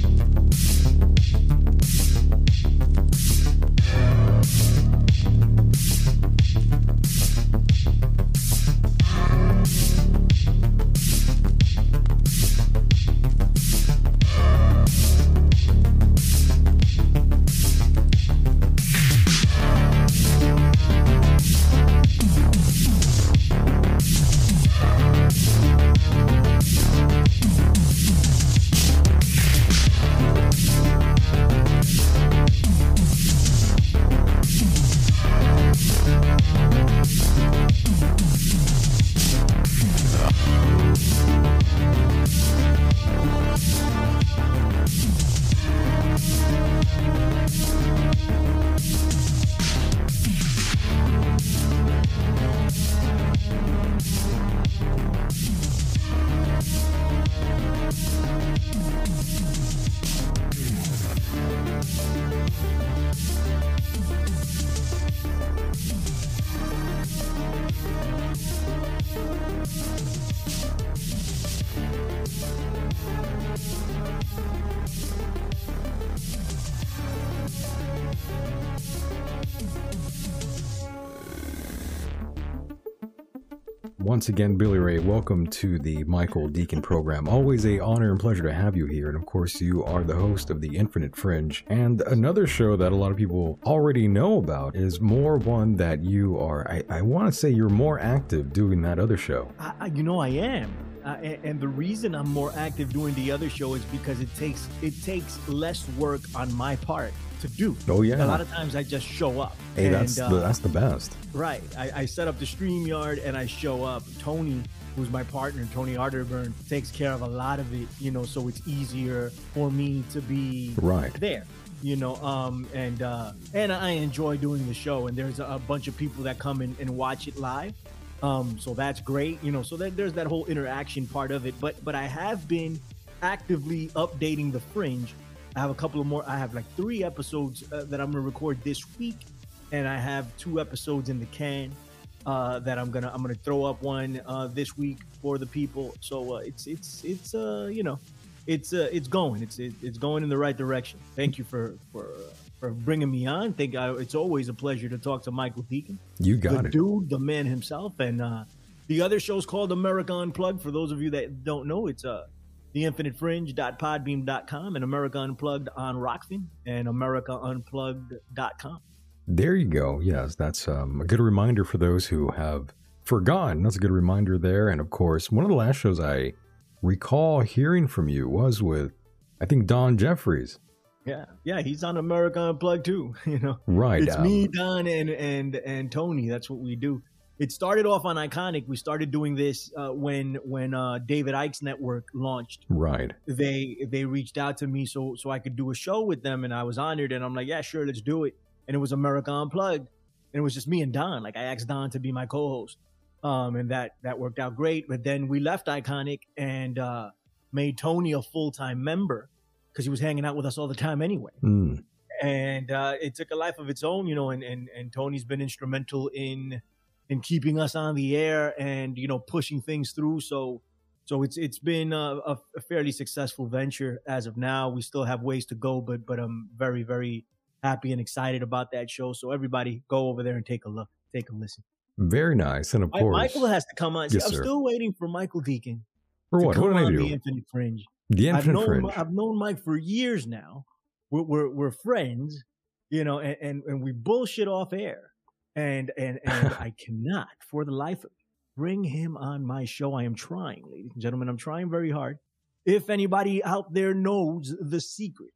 Thank you. Once again, Billy Ray, welcome to the Michael Deacon program. Always a honor and pleasure to have you here. And of course, you are the host of the Infinite Fringe. And another show that a lot of people already know about is more one that you are, I, I want to say you're more active doing that other show. I, you know, I am. Uh, and, and, the reason I'm more active doing the other show is because it takes it takes less work on my part to do. Oh yeah. A lot of times I just show up. Hey, and, that's uh, the, that's the best. Right. I, I set up the stream yard and I show up. Tony, who's my partner, Tony Arterburn, takes care of a lot of it. You know, so it's easier for me to be right there. You know, um, and uh, and I enjoy doing the show. And there's a bunch of people that come in and watch it live. Um, so that's great. You know, so that there's that whole interaction part of it. But but I have been actively updating the fringe I have a couple of more. I have like three episodes uh, that I'm gonna record this week, and I have two episodes in the can uh, that I'm gonna I'm gonna throw up one uh, this week for the people. So uh, it's it's it's uh you know it's uh, it's going it's it, it's going in the right direction. Thank you for for for bringing me on. Think I, it's always a pleasure to talk to Michael Deacon. You got the it, dude, the man himself, and uh, the other show's called America Unplugged. For those of you that don't know, it's a theinfinitefringe.podbean.com and America Unplugged on Rokfin and AmericaUnplugged.com. There you go. Yes, that's um, a good reminder for those who have forgotten. That's a good reminder there. And of course, one of the last shows I recall hearing from you was with, I think, Don Jeffries. Yeah, yeah, he's on America Unplugged too. You know, right? It's um, me, Don, and and and Tony. That's what we do it started off on Iconic. We started doing this uh, when when uh, David Icke's network launched. Right. They they reached out to me so so I could do a show with them, and I was honored. And I'm like, yeah, sure, let's do it. And it was America Unplugged, and it was just me and Don. Like I asked Don to be my co-host, um, and that that worked out great. But then we left Iconic and uh, made Tony a full time member because he was hanging out with us all the time anyway. Mm. And uh, it took a life of its own, you know. And and and Tony's been instrumental in in keeping us on the air and you know pushing things through. So so it's it's been a, a, fairly successful venture as of now. We still have ways to go, but but I'm very very happy and excited about that show. So everybody go over there and take a look, take a listen. Very nice, and of course Michael has to come on. Yes, I'm sir. still waiting for Michael Deacon. For what? What did I do? The Infinite Fringe. The Infinite I've known, Fringe. I've known Mike for years now. We're we're, we're friends, you know, and, and and we bullshit off air and and and I cannot, for the life of me, bring him on my show. I am trying, ladies and gentlemen. I'm trying very hard. If anybody out there knows the secret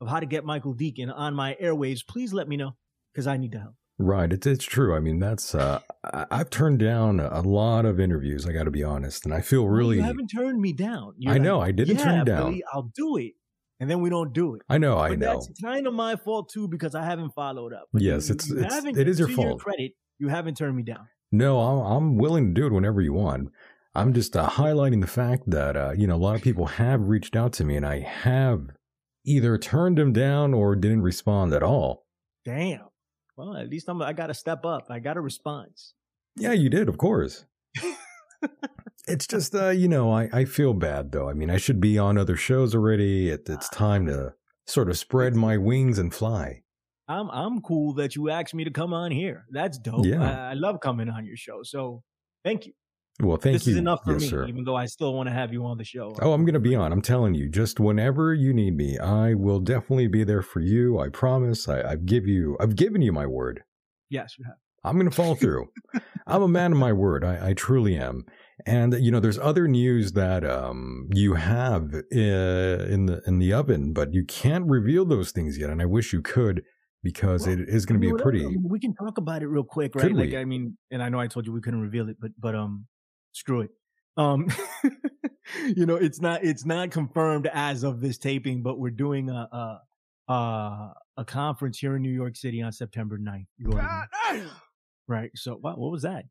of how to get Michael Deacon on my airwaves, please let me know because I need to help. Right, it's it's true. I mean, that's uh, I've turned down a lot of interviews. I got to be honest, and I feel really. You haven't turned me down. You're I like, know I didn't yeah, turn down. Billy, I'll do it and then we don't do it. I know, but I know. That's kind of my fault too because I haven't followed up. But yes, you, it's, you it's it is your fault. Your credit, you haven't turned me down. No, I'm, I'm willing to do it whenever you want. I'm just uh, highlighting the fact that uh, you know a lot of people have reached out to me, and I have either turned them down or didn't respond at all. Damn. Well, at least I'm. I got to step up. I got a response. Yeah, you did, of course. It's just, uh, you know, I, I feel bad though. I mean, I should be on other shows already. It, it's time to sort of spread my wings and fly. I'm I'm cool that you asked me to come on here. That's dope. Yeah. I, I love coming on your show. So thank you. Well, thank this you. This is enough for yes, me, sir. even though I still want to have you on the show. Oh, I'm going to be on. I'm telling you, just whenever you need me, I will definitely be there for you. I promise. I, I've give you, I've given you my word. yes, you have. I'm going to follow through. I'm a man of my word. I, I truly am. And you know, there's other news that um, you have uh, in the in the oven, but you can't reveal those things yet. And I wish you could, because Well, it is going to be a Whatever. pretty. We can talk about it real quick, right? Like. I mean, and I know I told you we couldn't reveal it, but but um, screw it. Um, you know, it's not it's not confirmed as of this taping, but we're doing a a a, a conference here in New York City on September 9th. Gordon. Right. So, what what was that?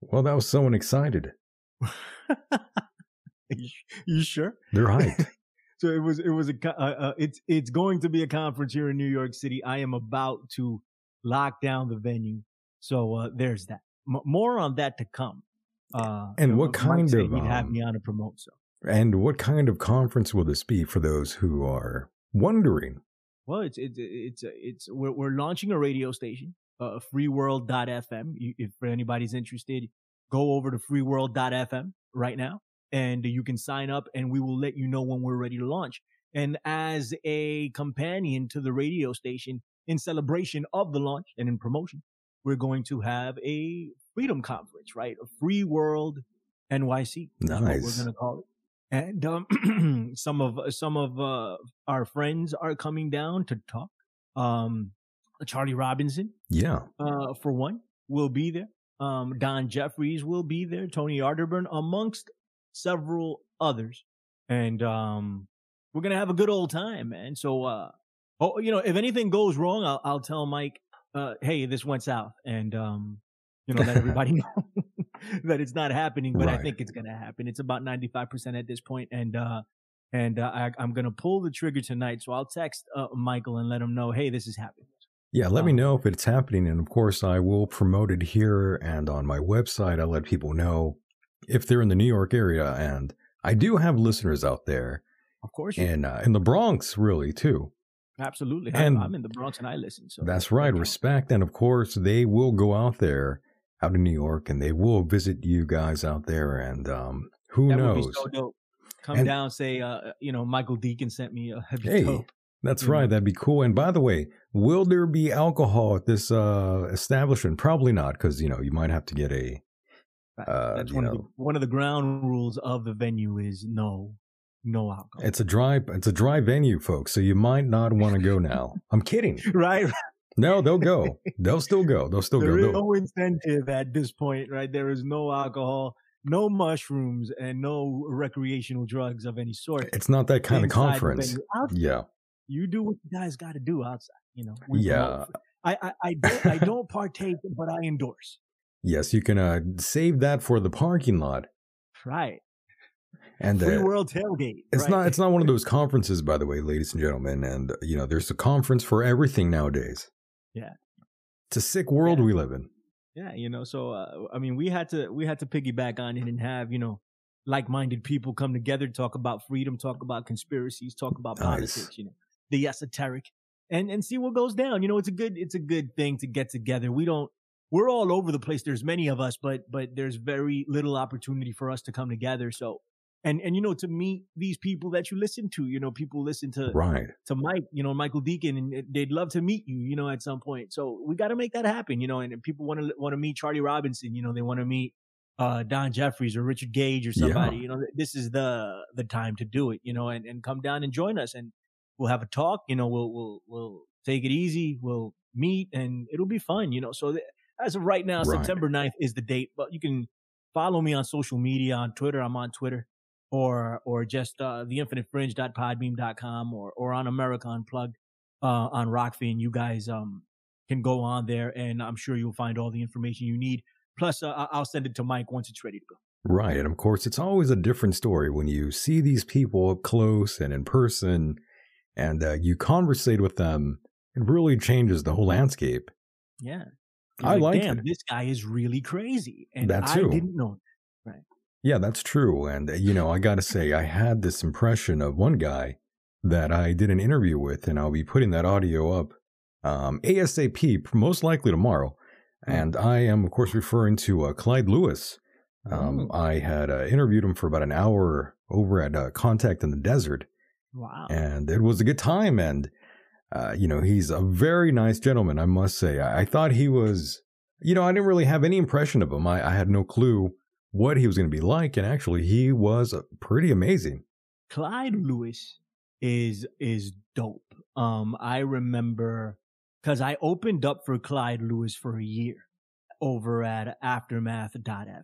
Well, that was someone excited. you, you sure? They're hyped. So it was it was a uh, uh, it's it's going to be a conference here in New York City. I am about to lock down the venue, so uh, there's that. M- more on that to come. Uh, And you know, what kind of, have um, me on to promote? So and what kind of conference will this be for those who are wondering? well, it's it's it's it's we're we're launching a radio station, uh, freeworld.fm. If anybody's interested, go over to freeworld.fm right now and you can sign up and we will let you know when we're ready to launch. And as a companion to the radio station in celebration of the launch and in promotion, we're going to have a freedom conference, right? A free world NYC. Nice. we're going to call it. And um, some of some of uh, our friends are coming down to talk. Um, Charlie Robinson, Yeah. uh, for one, will be there. Um, Don Jeffries will be there. Tony Arterburn, amongst several others. And um, we're gonna have a good old time, man. So, uh, oh, you know, if anything goes wrong, I'll, I'll tell Mike, uh, hey, this went south, and um, you know, let everybody know that it's not happening. But I think it's gonna happen. It's about ninety five percent at this point, and uh, and uh, I, I'm gonna pull the trigger tonight. So I'll text uh, Michael and let him know, hey, this is happening. Yeah, let me Um, know if it's happening. And of course, I will promote it here and on my website. I'll let people know if they're in the New York area. And I do have listeners out there Of course, you in, uh, in the Bronx, really, too. Absolutely. And- I'm, in the Bronx and I listen. So That's right, respect. And of course, they will go out there, out in New York, and they will visit you guys out there. And um, who that knows? would be so dope. Come And- down, say, uh, you know, Michael Deacon sent me. a that'd Hey, dope. That's know. right. That'd be cool. And by the way, will there be alcohol at this uh, establishment? Probably not, because you know you might have to get a. Uh, That's one of the one of the ground rules of the venue is no, no alcohol. It's a dry. It's a dry venue, folks. So you might not want to go now. I'm kidding. right. No, they'll go. They'll still go. They'll still There go. is They'll- no incentive at this point, right? There is no alcohol, no mushrooms, and no recreational drugs of any sort. it's not that kind of conference. Yeah. You do what you guys got to do outside. You know. Yeah. I, I, I don't, I don't partake, but I endorse. Yes, you can uh, save that for the parking lot. Right. And Free uh, world tailgate. It's right. not. It's not one of those conferences, by the way, ladies and gentlemen. And uh, you know, there's a conference for everything nowadays. Yeah. It's a sick world Yeah. we live in. Yeah, you know, so uh, I mean, we had to we had to piggyback on it and have you know like-minded people come together, talk about freedom, talk about conspiracies, talk about Nice. politics, you know, the esoteric, and and see what goes down. You know, it's a good it's a good thing to get together. We don't we're all over the place. There's many of us, but but there's very little opportunity for us to come together. So. And, and you know to meet these people that you listen to, you know people listen to Right. to Mike, you know, Michael Deacon, and they'd love to meet you, you know, at some point. So we got to make that happen, you know. And if people want to want to meet Charlie Robinson, you know, they want to meet uh, Don Jeffries or Richard Gage or somebody, Yeah. you know, this is the the time to do it, you know, and, and come down and join us, and we'll have a talk, you know, we'll we'll we'll take it easy, we'll meet, and it'll be fun, you know. So th- as of right now, Right. September 9th is the date, but you can follow me on social media on Twitter. I'm on Twitter or or just uh, theinfinitefringe.podbean.com or or on America Unplugged uh, on Rokfin. You guys um can go on there, and I'm sure you'll find all the information you need. Plus, uh, I'll send it to Mike once it's ready to go. Right. And of course, it's always a different story when you see these people up close and in person, and uh, you conversate with them. It really changes the whole landscape. Yeah, I You're like Damn, it. this guy is really crazy, and That I didn't know. Right? Yeah, that's true. And, uh, you know, I got to say, I had this impression of one guy that I did an interview with, and I'll be putting that audio up um, ASAP, most likely tomorrow. Hmm. And I am, of course, referring to uh, Clyde Lewis. Um, Oh. I had uh, interviewed him for about an hour over at uh, Contact in the Desert, Wow. and it was a good time. And, uh, you know, he's a very nice gentleman, I must say. I, I thought he was, you know, I didn't really have any impression of him. I, I had no clue what he was going to be like. And actually, he was uh, pretty amazing. Clyde Lewis is is dope. Um, I remember because I opened up for Clyde Lewis for a year over at Aftermath.fm.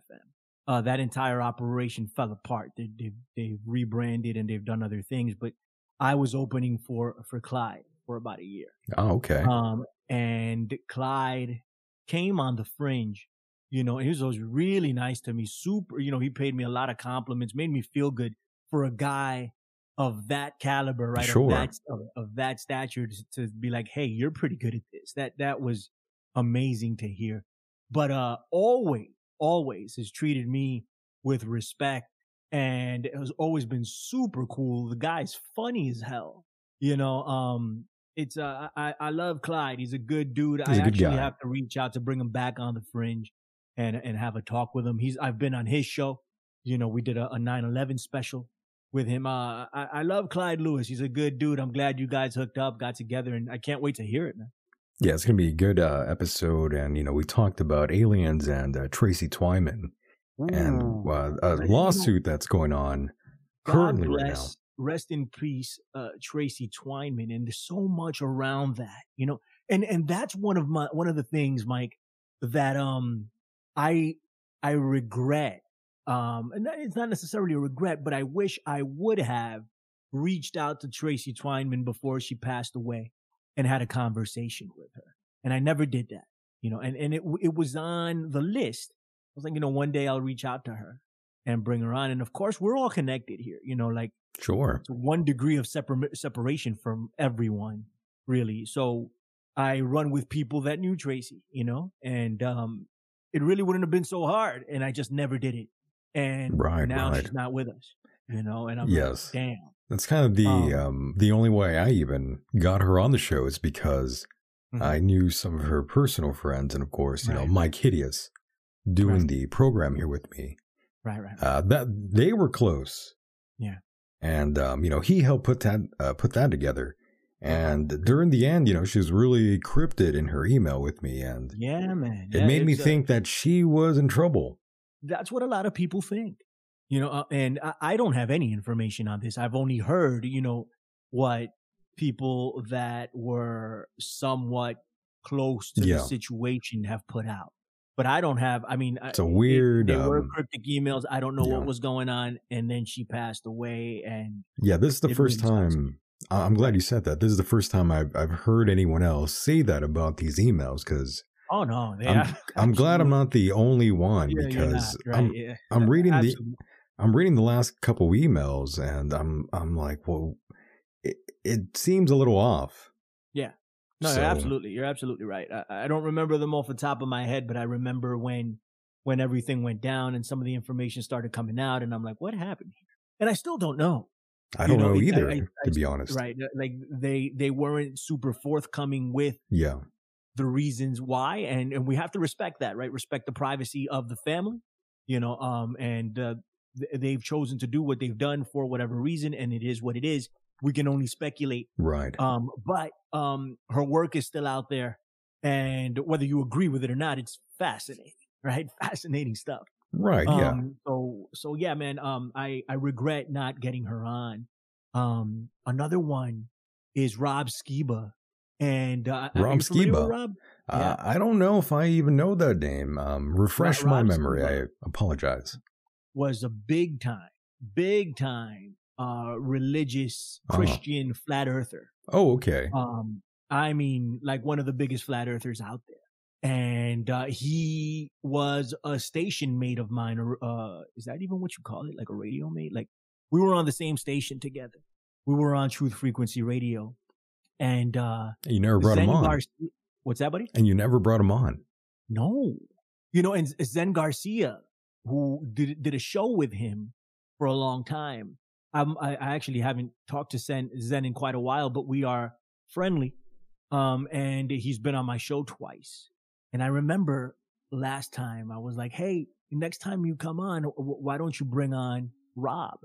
Uh, that entire operation fell apart. They, they've they've rebranded and they've done other things, but I was opening for for Clyde for about a year. Oh, okay. Um, and Clyde came on the fringe, you know, and he was always really nice to me. Super, you know, he paid me a lot of compliments, made me feel good for a guy of that caliber, right? Sure. Of that, of, of that stature to, to be like, Hey, you're pretty good at this. That, that was amazing to hear. But, uh, always, always has treated me with respect and it has always been super cool. The guy's funny as hell, you know, um, it's uh I, I love Clyde. He's a good dude. He's I a good actually guy. have to reach out to bring him back on the fringe and and have a talk with him. He's I've been on his show. You know, we did a, a 9/11 special with him. Uh I, I love Clyde Lewis. He's a good dude. I'm glad you guys hooked up, got together, and I can't wait to hear it, man. Yeah, it's going to be a good uh, episode. And, you know, we talked about aliens and uh, Tracy Twyman and uh, a lawsuit that's going on God currently right now. rest in peace, uh, Tracy Twyman, and there's so much around that, you know, and and that's one of my one of the things, Mike, that um I I regret, um, and it's not necessarily a regret, but I wish I would have reached out to Tracy Twyman before she passed away and had a conversation with her, and I never did that, you know, and and it it was on the list. I was like, you know, one day I'll reach out to her and bring her on. And of course, we're all connected here. You know, like Sure. it's one degree of separ- separation from everyone, really. So I run with people that knew Tracy, you know, and um, it really wouldn't have been so hard. And I just never did it. And Right, now right. she's not with us, you know, and I'm Yes. like, damn. That's kind of the Um, um, the only way I even got her on the show is because Mhm. I knew some of her personal friends, and of course, you know, Mike Hideous doing Right. the program here with me. Right, right. Uh, that they were close. Yeah. and um, you know, he helped put that uh, put that together. And during the end, you know, she was really cryptic in her email with me, and yeah, man. it Yeah, made me uh, think that she was in trouble. that's what a lot of people think you know uh, and I, I don't have any information on this i've only heard you know what people that were somewhat close to Yeah. the situation have put out but i don't have i mean It's a weird, they were um, cryptic emails i don't know yeah. what was going on and then she passed away and Yeah, this is the first time. I'm glad you said that. This is the first time I've I've heard anyone else say that about these emails because oh no they I'm I'm glad I'm not the only one yeah, because not, right, I'm yeah. I'm reading the I'm reading the last couple emails and I'm I'm like, well, it, it seems a little off. No, So- absolutely. You're absolutely right. I, I don't remember them off the top of my head, but I remember when when everything went down and some of the information started coming out, and I'm like, what happened here? And I still don't know. I don't know, know it- I- either, I- to be honest. Right? Like they they weren't super forthcoming with Yeah, the reasons why, and and we have to respect that, right? Respect the privacy of the family, you know. Um, and uh, th- they've chosen to do what they've done for whatever reason, and it is what it is. We can only speculate right. um, but um, her work is still out there, and whether you agree with it or not, it's fascinating, right? Fascinating stuff. right, yeah. Um, so so yeah, man. Um, I I regret not getting her on. Um, another one is Rob Skiba, and uh, Rob you familiar with Skiba. Rob Uh, I don't know if I even know that name. Um, refresh my Rob memory. Skiba. I apologize. was a big time, big time, uh, religious Uh-huh. Christian flat earther. Oh, okay. Um, I mean, like one of the biggest flat earthers out there. And uh, he was a station mate of mine. or, Uh, is that even what you call it? Like a radio mate? Like we were on the same station together. We were on Truth Frequency Radio, and uh, you never brought Zen him on, Garcia. What's that, buddy? and you never brought him on. No, you know, and Zen Garcia who did did a show with him for a long time. I'm, I, actually haven't talked to Zen, Zen in quite a while, but we are friendly. Um, and he's been on my show twice. And I remember last time I was like, Hey, next time you come on, why don't you bring on Rob?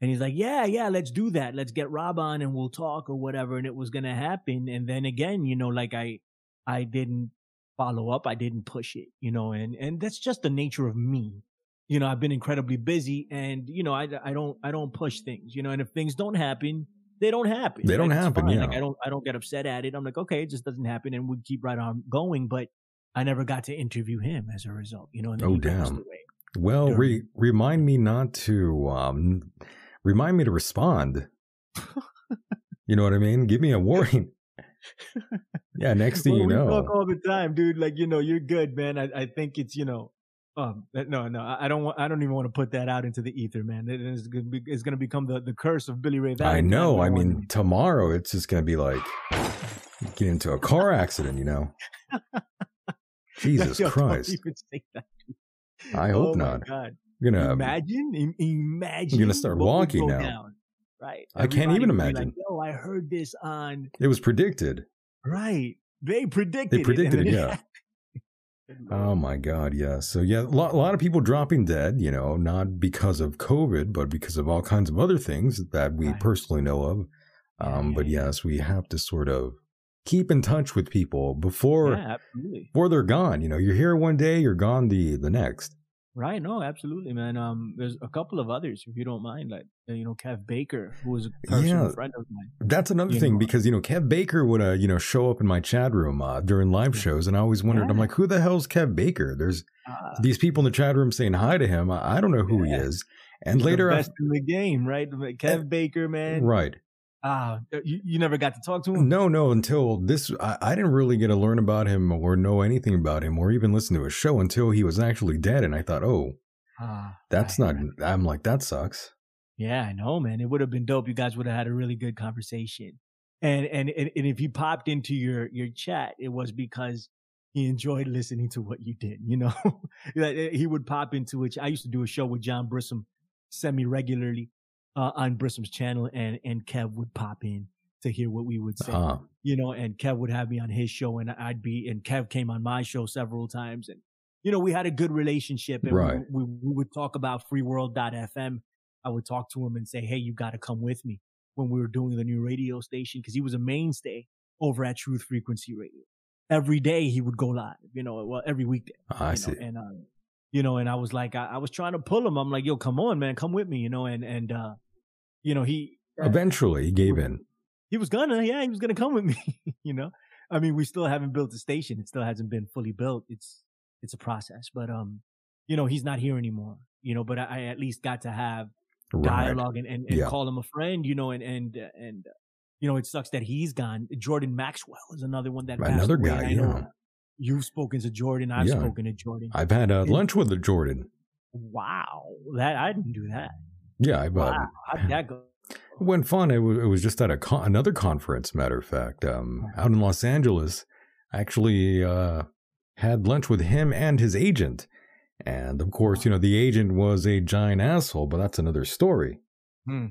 And he's like, yeah, yeah, let's do that. Let's get Rob on and we'll talk or whatever. And it was going to happen. And then again, you know, like I, I didn't follow up. I didn't push it, you know, and, and that's just the nature of me. You know, I've been incredibly busy and, you know, I, I don't, I don't push things, you know, and if things don't happen, they don't happen. They don't happen. Yeah. Like I don't, I don't get upset at it. I'm like, okay, it just doesn't happen. And we keep right on going. But I never got to interview him as a result, you know, and oh, damn. Well, re- remind me not to, um, remind me to respond. you know what I mean? Give me a warning. yeah, next thing well, you know. talk all the time, dude. Like, you know, you're good, man. I, I think it's, you know, um, no, no, I don't want, I don't even want to put that out into the ether, man. It is to be, it's going to become the, the curse of Billy Ray Valentine. I know. I mean, tomorrow it's just going to be like, get into a car accident, you know? Jesus Christ. I hope oh not. God. You're gonna imagine, imagine. You're gonna start walking now, down, right? I can't even imagine. Like, Yo, I heard this on. It was predicted. Right, they predicted. They predicted it, it yeah. oh my God, yeah. So yeah, a lot, a lot of people dropping dead. You know, not because of COVID, but because of all kinds of other things that we right. personally know of. Um, yeah, but yeah. yes, we have to sort of keep in touch with people before yeah, before they're gone. You know, you're here one day, you're gone the the next. Right. No, absolutely, man. Um, there's a couple of others, if you don't mind, like uh, you know, Kev Baker, who was a personal yeah, friend of mine. That's another thing know. because you know Kev Baker would uh, you know show up in my chat room uh, during live shows, and I always wondered, yeah. I'm like, who the hell's Kev Baker? There's uh, these people in the chat room saying hi to him. I, I don't know who yeah. he is. And He's later, the best I, in the game, right? Kev Baker, man. Right. Ah, uh, you, you never got to talk to him? No, no, until this, I, I, didn't really get to learn about him or know anything about him or even listen to his show until he was actually dead. And I thought, oh, uh, that's not, I'm like, that sucks. Yeah, I know, man. It would have been dope. You guys would have had a really good conversation. And, and, and, and if he popped into your, your chat, it was because he enjoyed listening to what you did, you know? he would pop into it. I used to do a show with John Brissom semi regularly uh, on Brissom's channel, and and Kev would pop in to hear what we would say, uh-huh. you know, and Kev would have me on his show, and I'd be, and Kev came on my show several times, and you know, we had a good relationship, and right. we, we, we would talk about freeworld.fm. I would talk to him and say, hey, you got to come with me when we were doing the new radio station because he was a mainstay over at Truth Frequency Radio. Every day he would go live, you know, well, every weekday. I see. Know, and, uh, you know, and I was like, I, I, was trying to pull him. I'm like, yo, come on, man, come with me, you know, and, and, uh, you know, he eventually he gave in. He was gonna, yeah, he was gonna come with me. you know, I mean, we still haven't built the station. It still hasn't been fully built. It's it's a process, but um, you know, he's not here anymore. You know, but I, I at least got to have right. dialogue and and, and yeah. call him a friend. You know, and and and you know, it sucks that he's gone. Jordan Maxwell is another one that another guy. Yeah. You've spoken to Jordan. I've yeah. spoken to Jordan. I've had uh, lunch with the Jordan. Wow, that I didn't do that. Yeah, I wow. How that go? It went fun. It was, it was just at a con- another conference. Matter of fact, um, out in Los Angeles, I actually uh, had lunch with him and his agent, and of course, you know, the agent was a giant asshole. But that's another story. Hmm.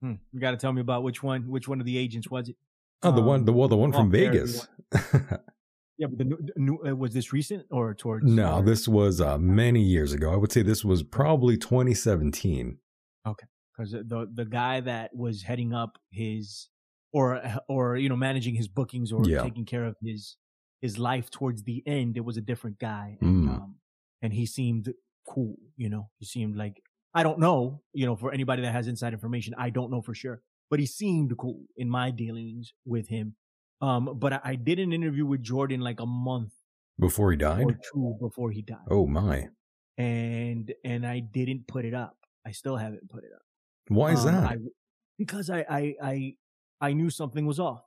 Hmm. You got to tell me about which one. Which one of the agents was it? Oh, the um, one, the well, the one from Vegas. Yeah, but the new, new uh, was this recent or towards? No, this was uh, many years ago. I would say this was probably 2017. Okay, because the the guy that was heading up his or or you know managing his bookings or yeah. taking care of his his life towards the end, it was a different guy, and, mm. um, and he seemed cool. You know, he seemed like I don't know. You know, for anybody that has inside information, I don't know for sure, but he seemed cool in my dealings with him. Um, but I, I did an interview with Jordan like a month before he died, or two before he died. Oh my! And and I didn't put it up. I still haven't put it up. Why is um, that? I, because I, I I I knew something was off.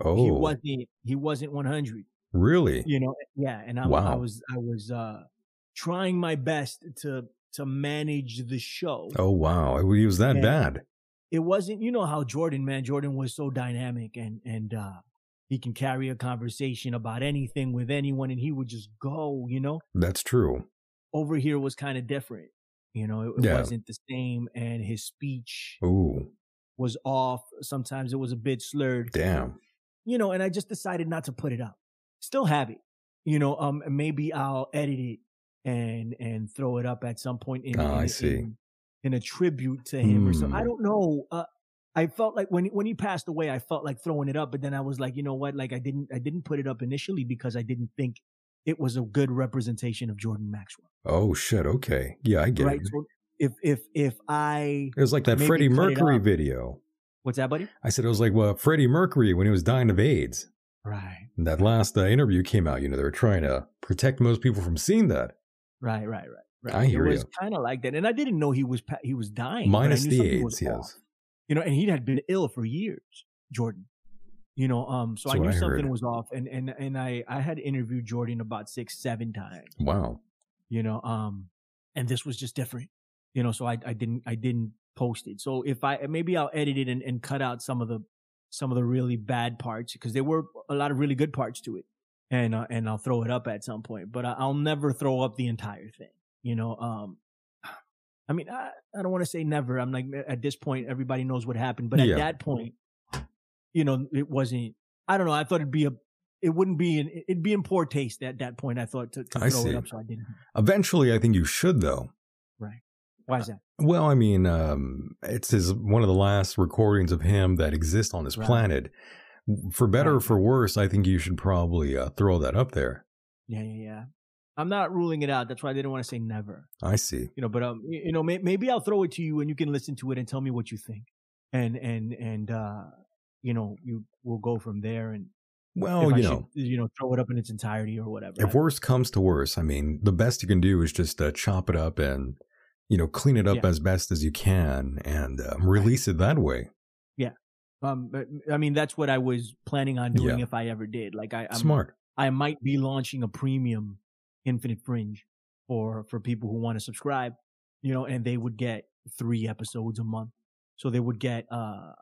Oh, he wasn't he wasn't one hundred. Really? You know, yeah. And I, wow. I was I was uh trying my best to to manage the show. Oh wow, he was that and, bad it wasn't, you know how Jordan, man, Jordan was so dynamic and, and, uh, he can carry a conversation about anything with anyone and he would just go, you know? That's true. over here was kind of different. You know, it, it Yeah. wasn't the same, and his speech Ooh, was off. Sometimes it was a bit slurred. damn. You know, and I just decided not to put it up. Still have it. You know, um, maybe I'll edit it and and throw it up at some point in, Ah, in, I see. in, in a tribute to him or something. I Hmm. don't know. Uh, I felt like when when he passed away, I felt like throwing it up, but then I was like, you know what? Like I didn't I didn't put it up initially because I didn't think it was a good representation of Jordan Maxwell. Oh shit. Okay. Yeah, I get right. it. So if if if I It was like that Freddie Mercury video. what's that, buddy? I said it was like well, Freddie Mercury when he was dying of AIDS. Right. And that last uh, interview came out. You know, they were trying to protect most people from seeing that. Right, right, right, right. I hear it was kind of like that, and I didn't know he was he was dying. Minus the AIDS, yes. off. You know, and he had been ill for years, Jordan. You know, um, so That's I knew I something was off, and and and I I had interviewed Jordan about six, seven times. Wow. You know, um, and this was just different. You know, so I I didn't I didn't post it. So if I maybe I'll edit it and, and cut out some of the some of the really bad parts because there were a lot of really good parts to it, and uh, and I'll throw it up at some point. But I, I'll never throw up the entire thing. You know, um, I mean, I, I don't want to say never. I'm like at this point, everybody knows what happened. But at Yeah. that point, you know, it wasn't. I don't know. I thought it'd be a. It wouldn't be in. It'd be in poor taste at that point. I thought to, to throw see. it up, so I didn't. Eventually, I think you should though. Right. Why is that? Well, I mean, um, it's his one of the last recordings of him that exist on this Right. planet. For better or for worse, I think you should probably uh, throw that up there. Yeah, yeah, yeah. I'm not ruling it out. That's why I didn't want to say never. I see. You know, but um, you know, may, maybe I'll throw it to you and you can listen to it and tell me what you think, and and and uh, you know, you we'll go from there. And Well, you should, know, you know, throw it up in its entirety or whatever. if worse comes to worse, I mean, the best you can do is just uh, chop it up and you know clean it up Yeah. as best as you can and um, release it that way. Yeah. Um, but, I mean, that's what I was planning on doing Yeah. if I ever did. Like, I I'm, Smart. I might be launching a premium Infinite Fringe for for people who want to subscribe, you know, and they would get three episodes a month. So they would get uh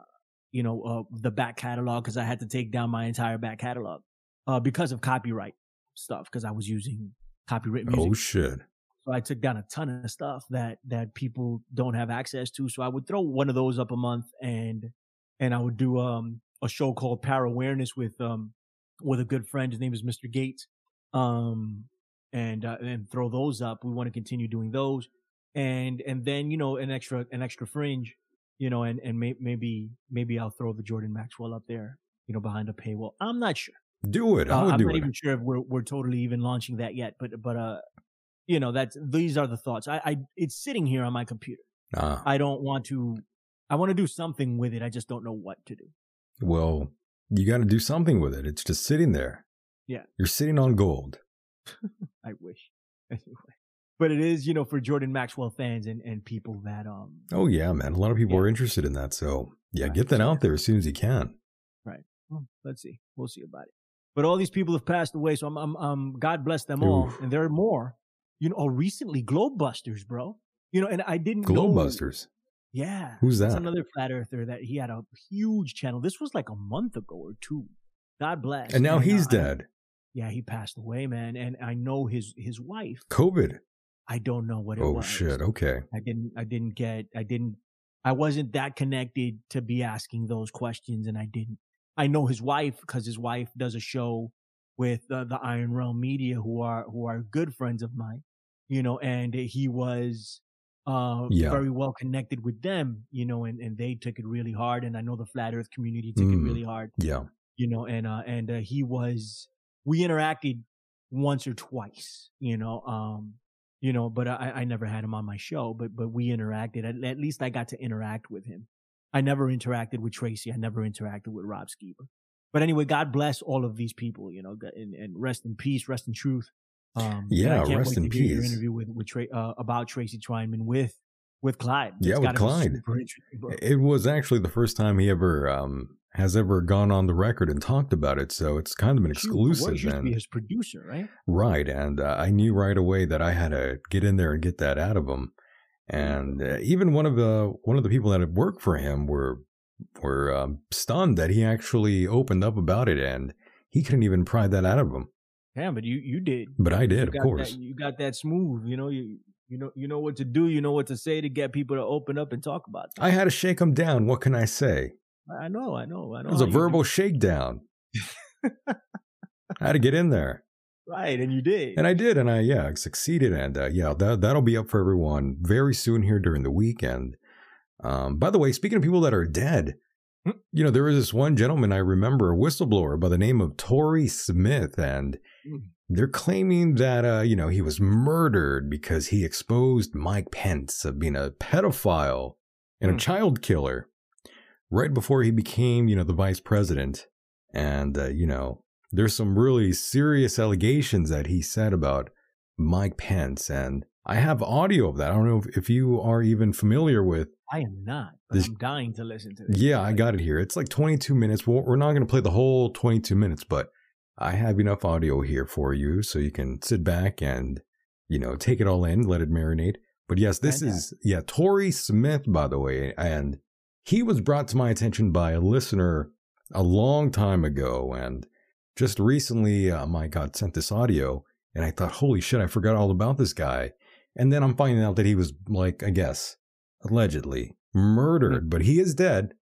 you know uh the back catalog because I had to take down my entire back catalog uh because of copyright stuff because I was using copyright music. Oh shit. So I took down a ton of stuff that that people don't have access to. So I would throw one of those up a month and and I would do um a show called Power Awareness with um with a good friend. His name is Mr. Gates. Um and uh, and throw those up. We want to continue doing those. And and then, you know, an extra an extra fringe, you know, and and may, maybe maybe I'll throw the Jordan Maxwell up there, you know, behind a paywall. I'm not sure. Do it. I Uh, I'm do not it. even sure if we're we're totally even launching that yet, but but uh, you know that's these are the thoughts. I, I it's sitting here on my computer. Ah, I don't want to. I want to do something with it. I just don't know what to do. well, you got to do something with it. It's just sitting there. Yeah. You're sitting on gold. I wish. Anyway, but it is you know for Jordan Maxwell fans and and people that um Oh yeah, man. A lot of people Yeah. are interested in that. So yeah, Right. get that out there as soon as you can. well, let's see, we'll see about it. But all these people have passed away, so I'm I'm um God bless them all, and there are more. You know, oh, recently Globebusters, bro. You know, and I didn't know. Yeah. Who's That's that? another flat earther that he had a huge channel. This was like a month ago or two. God bless. And now he's uh, I- dead. Yeah, he passed away, man. And I know his his wife. COVID. I don't know what it Oh was. shit. Okay. I didn't I didn't get I didn't I wasn't that connected to be asking those questions and I didn't. I know his wife because his wife does a show with uh, the Iron Realm Media who are who are good friends of mine. You know, and he was uh Yeah. very well connected with them, you know, and, and they took it really hard and I know the flat earth community took Mm. it really hard Yeah. you know, and uh, and uh, he was we interacted once or twice, you know, um, you know, but I, I never had him on my show, but but we interacted. At, at least I got to interact with him. I never interacted with Tracy. I never interacted with Rob Skiba. But anyway, God bless all of these people, you know, and, and rest in peace, rest in truth. Um, Yeah, I can't rest wait in to hear Your peace. interview with with Tra- uh, about Tracy Twyman with with Clyde. Yeah, It's with Clyde. super interesting, bro. It was actually the first time he ever um has ever gone on the record and talked about it. So it's kind of an exclusive. to be And his producer, right? right, and uh, I knew right away that I had to get in there and get that out of him. And uh, even one of the one of the people that had worked for him were were um, stunned that he actually opened up about it, and he couldn't even pry that out of him. Yeah, but you you did. But I did, of course. That, you got that smooth. You know you you know you know what to do. You know what to say to get people to open up and talk about. I had to shake them down. What can I say? I know, I know, I know. It was a verbal shakedown. I had to get in there. Right, and you did. And I did, and I yeah, I succeeded, and uh, yeah, that that'll be up for everyone very soon here during the weekend. Um, by the way, speaking of people that are dead. You know there was this one gentleman I remember, a whistleblower by the name of Tory Smith, and mm. they're claiming that uh, you know he was murdered because he exposed Mike Pence of being a pedophile and a child killer right before he became you know the vice president, and uh, you know there's some really serious allegations that he said about Mike Pence. And I have audio of that. I don't know if, if you are even familiar with. I am not, but this, I'm dying to listen to this. Yeah, I got it here. It's like 22 minutes. We're not going to play the whole 22 minutes, but I have enough audio here for you so you can sit back and, you know, take it all in, let it marinate. But yes, this Fantastic. is, yeah, Tory Smith, by the way. And he was brought to my attention by a listener a long time ago. And just recently, uh, my God sent this audio, and I thought, holy shit, I forgot all about this guy. And then I'm finding out that he was, like, I guess, allegedly murdered, but he is dead.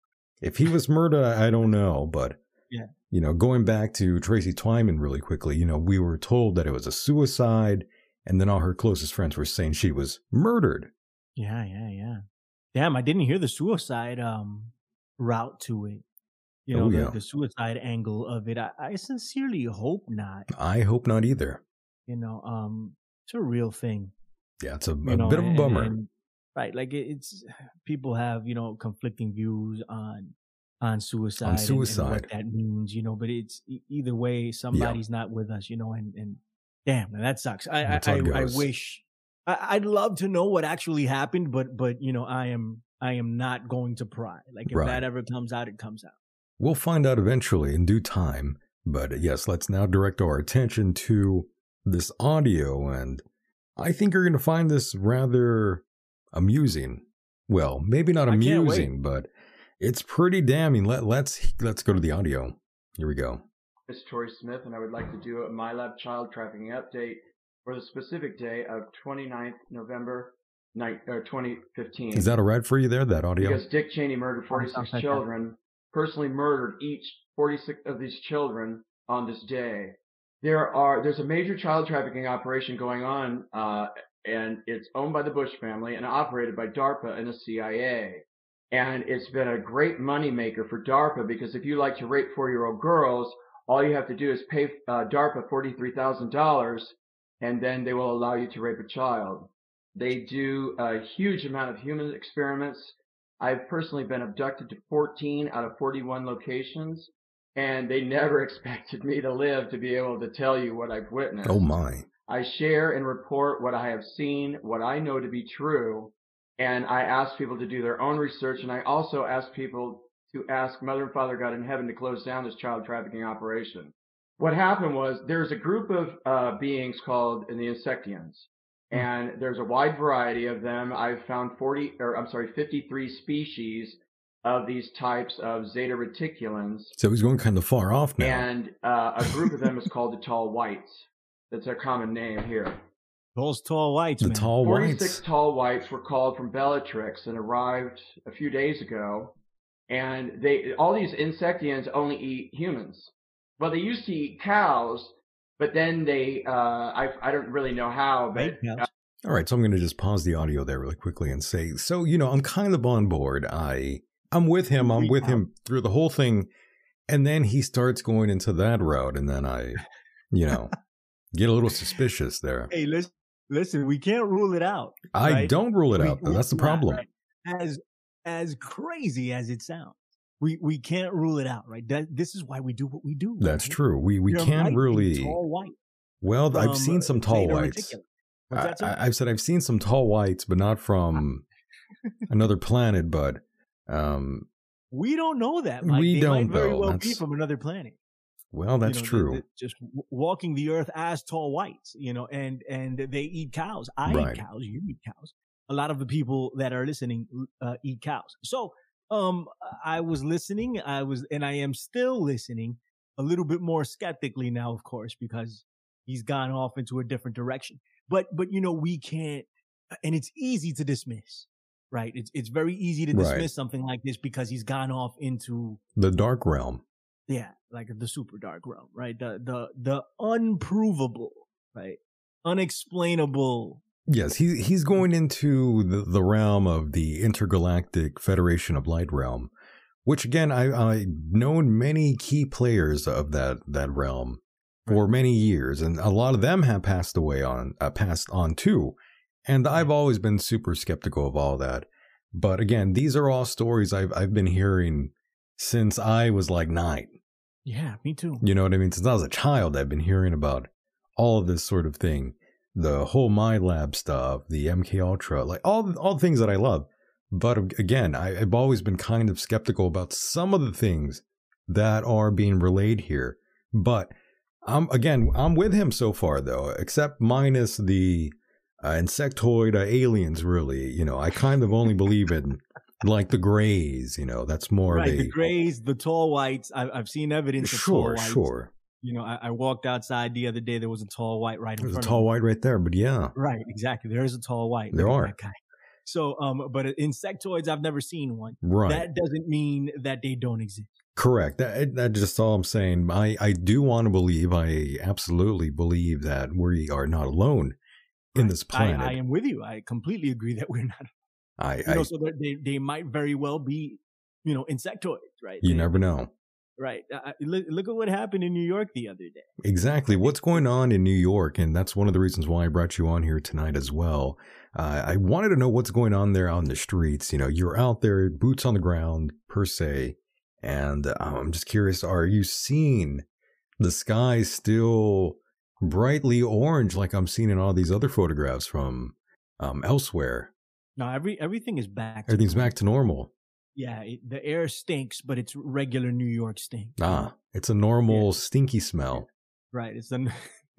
If he was murdered, I don't know. But, yeah. you know, going back to Tracy Twyman really quickly, you know, we were told that it was a suicide, and then all her closest friends were saying she was murdered. Yeah, yeah, yeah. Damn, I didn't hear the suicide um route to it you know, oh, yeah. the, the, suicide angle of it. I, I, sincerely hope not. I hope not either. You know, um, it's a real thing. Yeah, it's a, a know, bit of a bummer. And, and, right, like it, it's people have you know conflicting views on on suicide, on suicide, and, and what that means. You know, but it's either way, somebody's yeah. not with us. You know, and and damn, that sucks. I I, I, I, wish I, would love to know what actually happened, but but you know, I am I am not going to pry. Like if right. that ever comes out, it comes out. We'll find out eventually in due time. But uh, yes, let's now direct our attention to this audio, and I think you're going to find this rather amusing. Well, maybe not amusing, but it's pretty damning. Let, let's let's go to the audio. Here we go. This is Tory Smith, and I would like to do a MILAB child trafficking update for the specific day of 29th November 2015. Is that a red for you there, that audio? Because Dick Cheney murdered 46 children personally murdered each 46 of these children on this day. There are there's a major child trafficking operation going on, uh, and it's owned by the Bush family and operated by DARPA and the CIA. And it's been a great moneymaker for DARPA because if you like to rape four-year-old girls, all you have to do is pay uh, DARPA forty-three thousand dollars, and then they will allow you to rape a child. They do a huge amount of human experiments I've personally been abducted to 14 out of 41 locations, and they never expected me to live to be able to tell you what I've witnessed. Oh my. I share and report what I have seen, what I know to be true, and I ask people to do their own research, and I also ask people to ask Mother and Father God in heaven to close down this child trafficking operation. What happened was there's a group of uh, beings called the Insectians, Hmm. and there's a wide variety of them. I've found 40, or I'm sorry, 53 species of these types of Zeta reticulans. So he's going kind of far off now. And uh, a group of them is called the tall whites. That's a common name here. Those tall whites. The man. tall 46 whites. tall whites were called from Bellatrix and arrived a few days ago. And they, all these insectians only eat humans. Well, they used to eat cows, but then they, uh, I, I don't really know how, but. Uh, all right, so I'm going to just pause the audio there really quickly and say, so you know, I'm kind of on board. I, I'm with him. I'm with him through the whole thing, and then he starts going into that route, and then I, you know, get a little suspicious there. Hey, listen, listen, we can't rule it out. I right? don't rule it we, out. Though. That's the problem. Right. As as crazy as it sounds, we we can't rule it out, right? That, this is why we do what we do. That's true. We we can't really. Tall white. Well, I've um, seen some uh, tall whites. I, have said I've seen some tall whites, but not from another planet. But um, we don't know that. Mike. We they don't might very know. Well, be from another planet. Well, that's you know, true. They just walking the earth as tall whites, you know, and and they eat cows. I right. eat cows. You eat cows. A lot of the people that are listening uh, eat cows. So um, I was listening. I was, and I am still listening a little bit more skeptically now, of course, because he's gone off into a different direction. But but you know we can't, and it's easy to dismiss, right? It's it's very easy to dismiss right. something like this because he's gone off into the dark realm. Yeah, like the super dark realm, right? The the the unprovable, right? Unexplainable. Yes, he he's going into the, the realm of the intergalactic Federation of Light realm, which again I I've known many key players of that that realm for many years, and a lot of them have passed away on uh, passed on too. And I've always been super skeptical of all that. But again, these are all stories I've I've been hearing since I was like nine. Yeah, me too. You know what I mean? Since I was a child, I've been hearing about all of this sort of thing, the whole MILAB stuff, the MK Ultra, like all all the things that I love. But again, I, have always been kind of skeptical about some of the things that are being relayed here. But I'm again, I'm with him so far though, except minus the uh, insectoid uh, aliens. Really, you know, I kind of only believe in like the Greys. You know, that's more right, of a, the Greys, the tall whites. I've, I've seen evidence. Sure, sure. You know, I, I, walked outside the other day. There was a tall white right in There's a tall white right there, but yeah, right, exactly. There is a tall white. There are. So, um, but insectoids, I've never seen one. Right. That doesn't mean that they don't exist. Correct. That, that's just all I'm saying. I, I do want to believe, I absolutely believe that we are not alone in this planet. I, I, am with you. I completely agree that we're not. I, you know, so they, they might very well be, you know, insectoids, right? You they, never know. Right. Uh, look, look at what happened in New York the other day. Exactly. What's going on in New York? And that's one of the reasons why I brought you on here tonight as well. Uh, I wanted to know what's going on there on the streets. You know, you're out there, boots on the ground, per se. And um, I'm just curious, are you seeing the sky still brightly orange like I'm seeing in all these other photographs from um, elsewhere? No, every everything is back. Everything's normal. back to normal. Yeah, it, the air stinks, but it's regular New York stink. Ah, it's a normal yeah. stinky smell. Right, it's the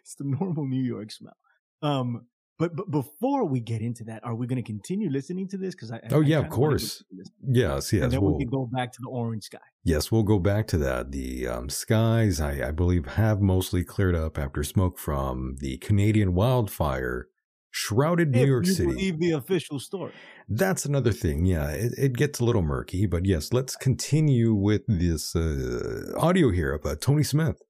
it's the normal New York smell. Um, but but before we get into that, are we going to continue listening to this? Because I oh I yeah, of course. Yes, yes. And then we'll, we can go back to the orange sky. Yes, we'll go back to that. The um, skies, I, I believe, have mostly cleared up after smoke from the Canadian wildfire shrouded New if York you City. Believe the official story. That's another thing. Yeah, it, it, gets a little murky, but yes, let's continue with this uh, audio here of uh, Tory Smith,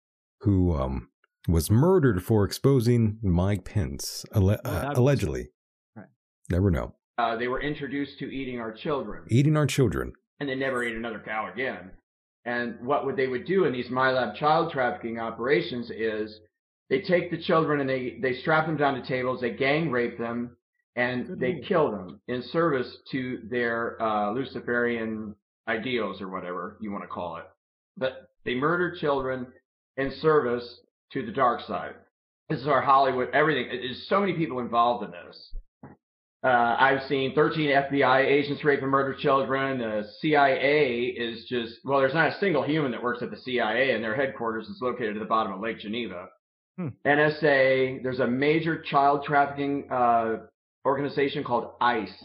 who um, was murdered for exposing Mike Pence, alle- uh, allegedly. Right. Never know. Uh, they were introduced to eating our children. Eating our children. And they never ate another cow again. And what would they would do in these MILAB child trafficking operations is they take the children and they, they strap them down to tables, they gang rape them, and Good they move. kill them in service to their uh, Luciferian ideals or whatever you want to call it. But they murder children in service to the dark side. This is our Hollywood, everything. There's so many people involved in this. Uh, I've seen 13 FBI agents rape and murder children. The CIA is just, well, there's not a single human that works at the CIA, and their headquarters is located at the bottom of Lake Geneva. Hmm. NSA, there's a major child trafficking uh, organization called ICE.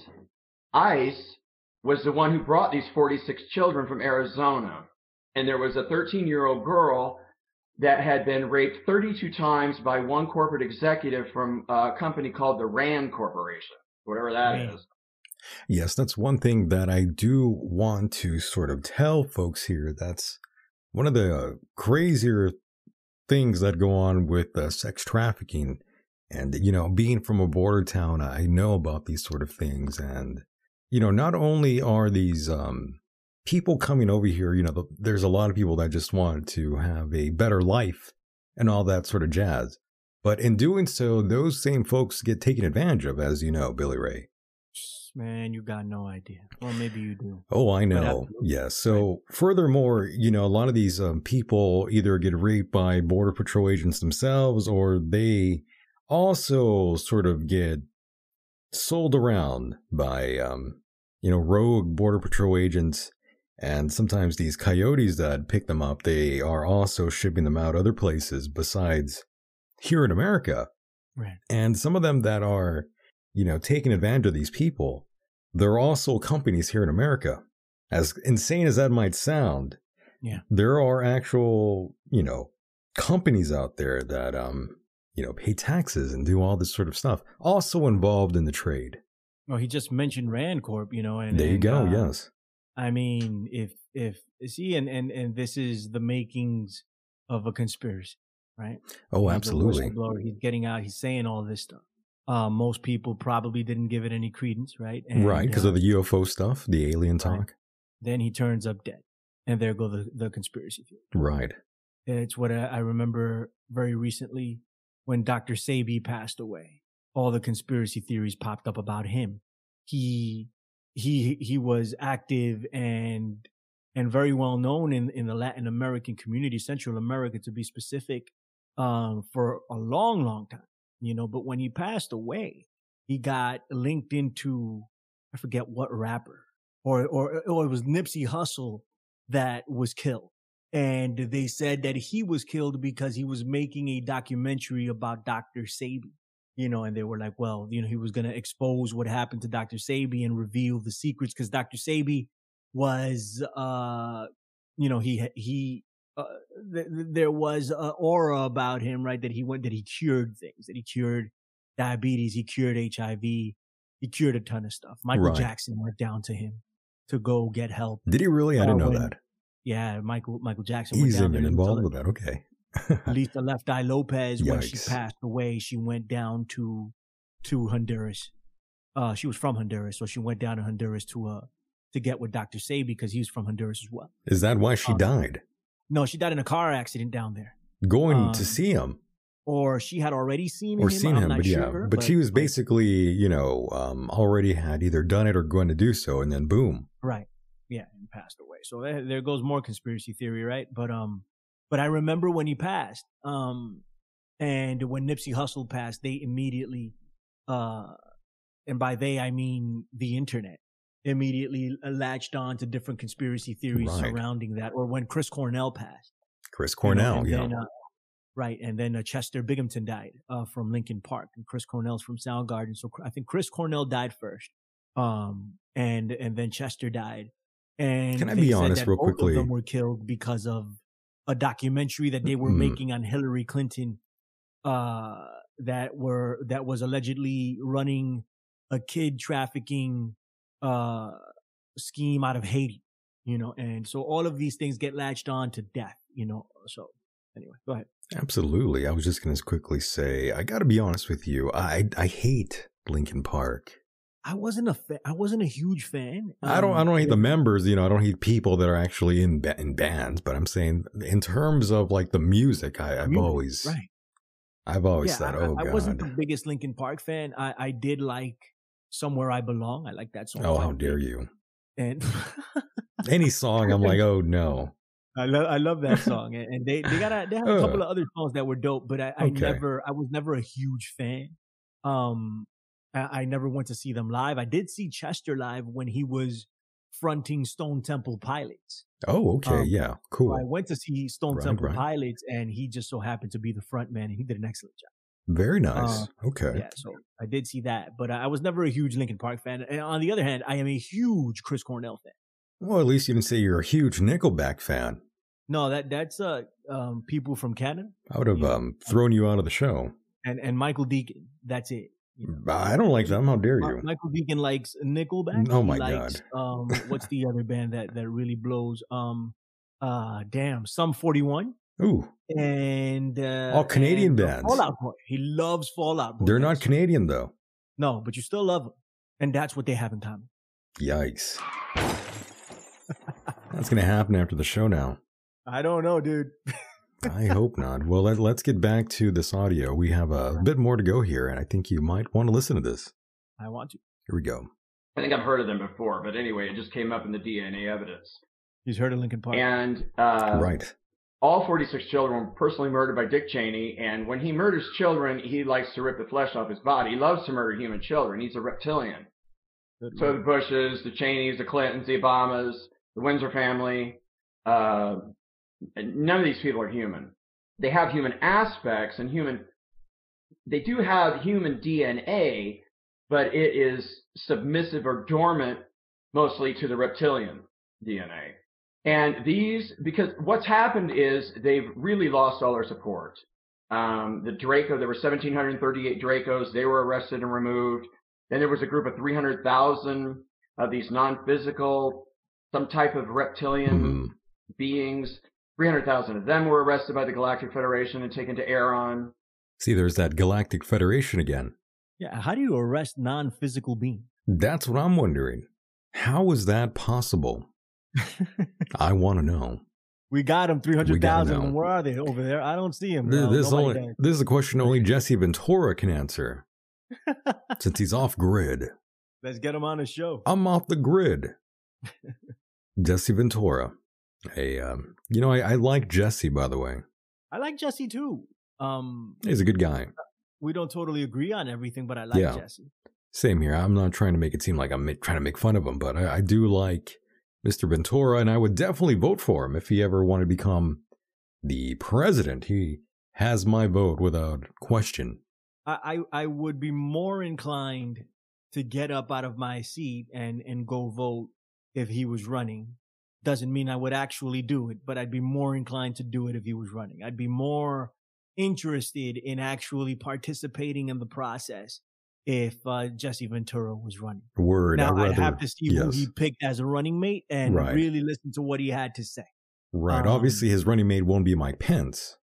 ICE was the one who brought these 46 children from Arizona. And there was a 13 year old girl that had been raped 32 times by one corporate executive from a company called the RAND Corporation, whatever that is. Yes, that's one thing that I do want to sort of tell folks here. That's one of the uh, crazier things that go on with uh, sex trafficking. And, you know, being from a border town, I know about these sort of things. And, you know, not only are these um, people coming over here, you know, there's a lot of people that just want to have a better life and all that sort of jazz. But in doing so, those same folks get taken advantage of, as you know, Billy Ray. Man, you got no idea. Well, maybe you do. Oh, I know. Yes. Yeah. So, right. furthermore, you know, a lot of these um, people either get raped by Border Patrol agents themselves or they also sort of get sold around by, um, you know, rogue Border Patrol agents and sometimes these coyotes that pick them up, they are also shipping them out other places besides here in America. Right. And some of them that are, you know, taking advantage of these people, they're also companies here in America. As insane as that might sound, yeah. There are actual, you know, companies out there that um you know, pay taxes and do all this sort of stuff. Also involved in the trade. Well, he just mentioned Rand Corp, you know, and there you and, go. uh, yes. I mean, if if see, and and and this is the makings of a conspiracy, right? Oh, He's absolutely. whistleblower. He's getting out. He's saying all this stuff. Uh, most people probably didn't give it any credence, right? And, right, because uh, of the UFO stuff, the alien Right. talk. then he turns up dead, and there go the the conspiracy theory. Right. It's what I, I remember very recently when Dr. Sebi passed away. All the conspiracy theories popped up about him. He he he was active and and very well known in in the Latin American community, Central America to be specific, um, for a long, long time. You know, but when he passed away, he got linked into I forget what rapper or or or it was Nipsey Hussle that was killed and they said that he was killed because he was making a documentary about Dr. Sebi. You know, and they were like, well, you know, he was going to expose what happened to Dr. Sebi and reveal the secrets because Dr. Sebi was, uh, you know, he, he, uh, th- th- there was a aura about him, right? That he went, that he cured things, that he cured diabetes, he cured HIV, he cured a ton of stuff. Michael Right. Jackson went down to him to go get help. Did he really? I Uh, didn't know when- that. Yeah, Michael Michael Jackson. went He's there involved with that. Okay. Lisa Left Eye Lopez, when she passed away, she went down to to Honduras. Uh, she was from Honduras, so she went down to Honduras to uh to get with Dr. Sebi because he was from Honduras as well. Is that why she Um, died? No, she died in a car accident down there, Going um, to see him or she had already seen or him. Or seen I'm him, but yeah, sure, but, she was but- basically, you know, um, already had either done it or going to do so, and then boom. Right. Yeah, and passed away. So there, there goes more conspiracy theory, right? But um, but I remember when he passed, um, and when Nipsey Hussle passed, they immediately, uh, and by they I mean the internet, immediately latched on to different conspiracy theories Right. surrounding that. Or when Chris Cornell passed, Chris you know, Cornell, yeah. then, uh, right, and then uh, Chester Bennington died uh, from Linkin Park, and Chris Cornell's from Soundgarden. So I think Chris Cornell died first, um, and and then Chester died. And Can I be honest real both quickly? Of them were killed because of a documentary that they were Mm. making on Hillary Clinton, uh, that were that was allegedly running a kid trafficking uh scheme out of Haiti, you know, and so all of these things get latched on to death, you know. So anyway, go ahead. Absolutely. I was just going to quickly say, I got to be honest with you. I I hate Linkin Park. I wasn't a fa- I wasn't a huge fan. I don't I Um, don't hate the members, you know, I don't hate people that are actually in ba- in bands, but I'm saying in terms of like the music, I, I've music, always right. I've always Yeah, said, I, oh I god. wasn't the biggest Linkin Park fan. I I did like Somewhere I Belong. I like that song. oh, how dare you. And Any song I'm like, "Oh no." I love I love that song, and, they they got a, they had a Uh. couple of other songs that were dope, but I, I Okay. never I was never a huge fan. Um, I, never went to see them live. I did see Chester live when he was fronting Stone Temple Pilots. Oh, okay. Um, yeah. So Cool. I went to see Stone Right, Temple right. Pilots, and he just so happened to be the front man, and he did an excellent job. Very nice. uh, okay. Yeah, so I did see that, but I was never a huge Linkin Park fan. And on the other hand, I am a huge Chris Cornell fan. Well, at least you didn't say you're a huge Nickelback fan. No, that that's uh um people from Canada I would have Yeah. um, thrown you out of the show. and and Michael Deacon. That's it. I don't like them. How dare you? Michael Deacon likes Nickelback. Oh my likes, Um, what's the other band that that really blows? Um, uh, damn, some Forty One Ooh, and uh, All Canadian and, uh, bands. Fallout Boy. He loves Fallout Boy. they're not Canadian though. No, but you still love them, and that's what they have in common. Yikes. That's going to happen after the show now. I don't know, dude. I hope not. Well, let, let's get back to this audio. We have a bit more to go here, and I think you might want to listen to this. I want to. Here we go. I think I've heard of them before, but anyway, it just came up in the DNA evidence. He's heard of Linkin Park. And uh, right. all 46 children were personally murdered by Dick Cheney. And when he murders children, he likes to rip the flesh off his body. He loves to murder human children. He's a reptilian. Good So the. Bushes, the Cheneys, the Clintons, the Obamas, the Windsor family, uh, none of these people are human. They have human aspects and human, they do have human DNA, but it is submissive or dormant mostly to the reptilian DNA. And these, because what's happened is they've really lost all their support. Um, the Draco, there were 1,738 Dracos. They were arrested and removed. Then there was a group of 300,000 of these non-physical, some type of reptilian mm-hmm. beings. 300,000 of them were arrested by the Galactic Federation and taken to Aeron. See, there's that Galactic Federation again. Yeah, how do you arrest non-physical beings? That's what I'm wondering. How is that possible? I want to know. We got them 300,000. Where are they over there? I don't see them. This, this, only, this is a question only Jesse Ventura can answer. since he's off grid. Let's get him on the show. I'm off the grid. Jesse Ventura. Hey, um, you know, I, I like Jesse, by the way. I like Jesse too. Um, he's a good guy. We don't totally agree on everything, but I like yeah. Jesse. Same here. I'm not trying to make it seem like I'm trying to make fun of him, but I, I do like Mr. Ventura, and I would definitely vote for him if he ever wanted to become the president. He has my vote without question. I, I, I would be more inclined to get up out of my seat and, and go vote if he was running. Doesn't mean I would actually do it, but I'd be more inclined to do it if he was running. I'd be more interested in actually participating in the process if uh, Jesse Ventura was running. Word. Now I'd, rather, have to see yes. who he picked as a running mate and right. really listen to what he had to say. Right. Um, Obviously, his running mate won't be Mike Pence.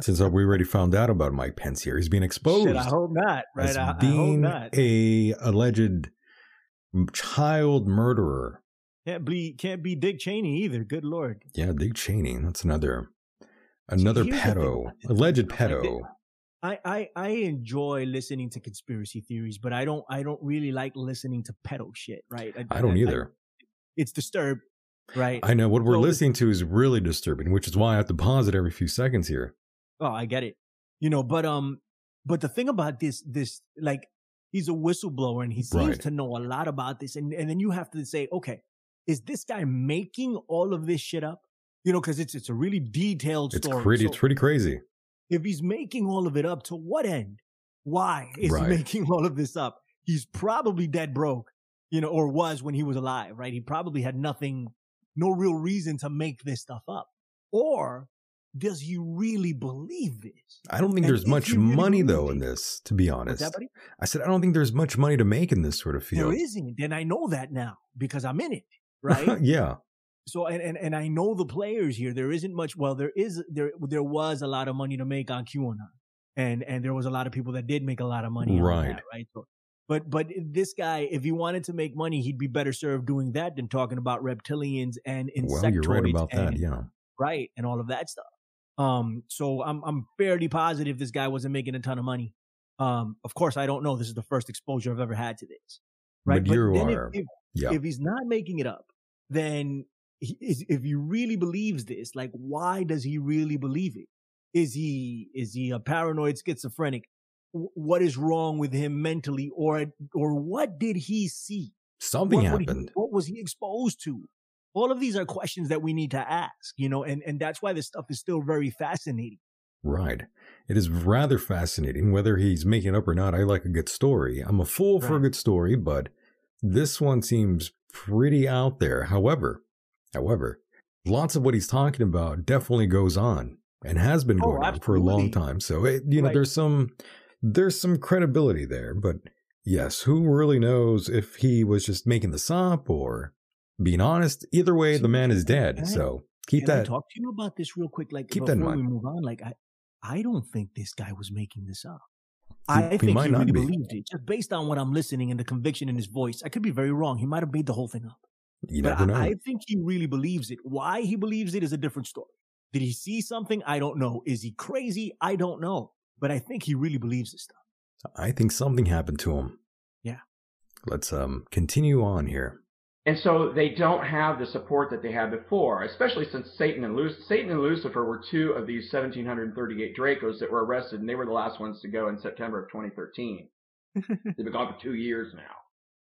Since we already found out about Mike Pence here, he's being exposed. Shit, I hope not. Right. As I, being I hope not. a alleged child murderer. Can't be can't be Dick Cheney either. Good lord. Yeah, Dick Cheney. That's another another pedo, alleged pedo. I, I I enjoy listening to conspiracy theories, but I don't I don't really like listening to pedo shit, right? I, I don't I, either. I, it's disturbed, right? I know what we're so, listening to is really disturbing, which is why I have to pause it every few seconds here. Oh, I get it. You know, but um, but the thing about this this like he's a whistleblower and he seems right. to know a lot about this, and and then you have to say, okay, is this guy making all of this shit up? You know, because it's it's a really detailed story. It's pretty. So, it's pretty crazy if he's making all of it up, to what end? Why is right. he making all of this up? He's probably dead broke, you know, or was when he was alive, right? He probably had nothing, no real reason to make this stuff up. Or does he really believe this? I don't think and there's much really money though in this, to be honest. That, I said I don't think there's much money to make in this sort of field. There isn't, and I know that now because I'm in it, right? yeah so and, and and I know the players here. There isn't much. Well, there is there there was a lot of money to make on QAnon, and and there was a lot of people that did make a lot of money. Right. That, right. So, but but this guy, if he wanted to make money, he'd be better served doing that than talking about reptilians and insectoids. Well, you're right about and, that. Yeah. Right, and all of that stuff. Um. So I'm I'm fairly positive this guy wasn't making a ton of money. Um. Of course, I don't know. This is the first exposure I've ever had to this. Right. But, but you are. If, if, yeah. if he's not making it up, then if he really believes this, like, why does he really believe it? Is he, is he a paranoid schizophrenic? What is wrong with him mentally or, or what did he see? Something what, happened. What, he, what was he exposed to? All of these are questions that we need to ask, you know, and, and that's why this stuff is still very fascinating. Right. It is rather fascinating. Whether he's making up or not, I like a good story. I'm a fool right. for a good story, but this one seems pretty out there. However, However, lots of what he's talking about definitely goes on and has been oh, going oh, on for a long time. So it, you know, right. there's some there's some credibility there, but yes, who really knows if he was just making this up or being honest? Either way, the man is dead. I, so keep that. I talk to you about this real quick, like keep that in mind. we move on. Like I, I don't think this guy was making this up. I think he, he really be. believed it, just based on what I'm listening and the conviction in his voice. I could be very wrong. He might have made the whole thing up. You but never know. I, I think he really believes it. Why he believes it is a different story. Did he see something? I don't know. Is he crazy? I don't know. But I think he really believes this stuff. I think something happened to him. Yeah. Let's um continue on here. And so they don't have the support that they had before, especially since Satan and Lucifer, Satan and Lucifer were two of these 1738 Dracos that were arrested, and they were the last ones to go in September of 2013. They've been gone for two years now.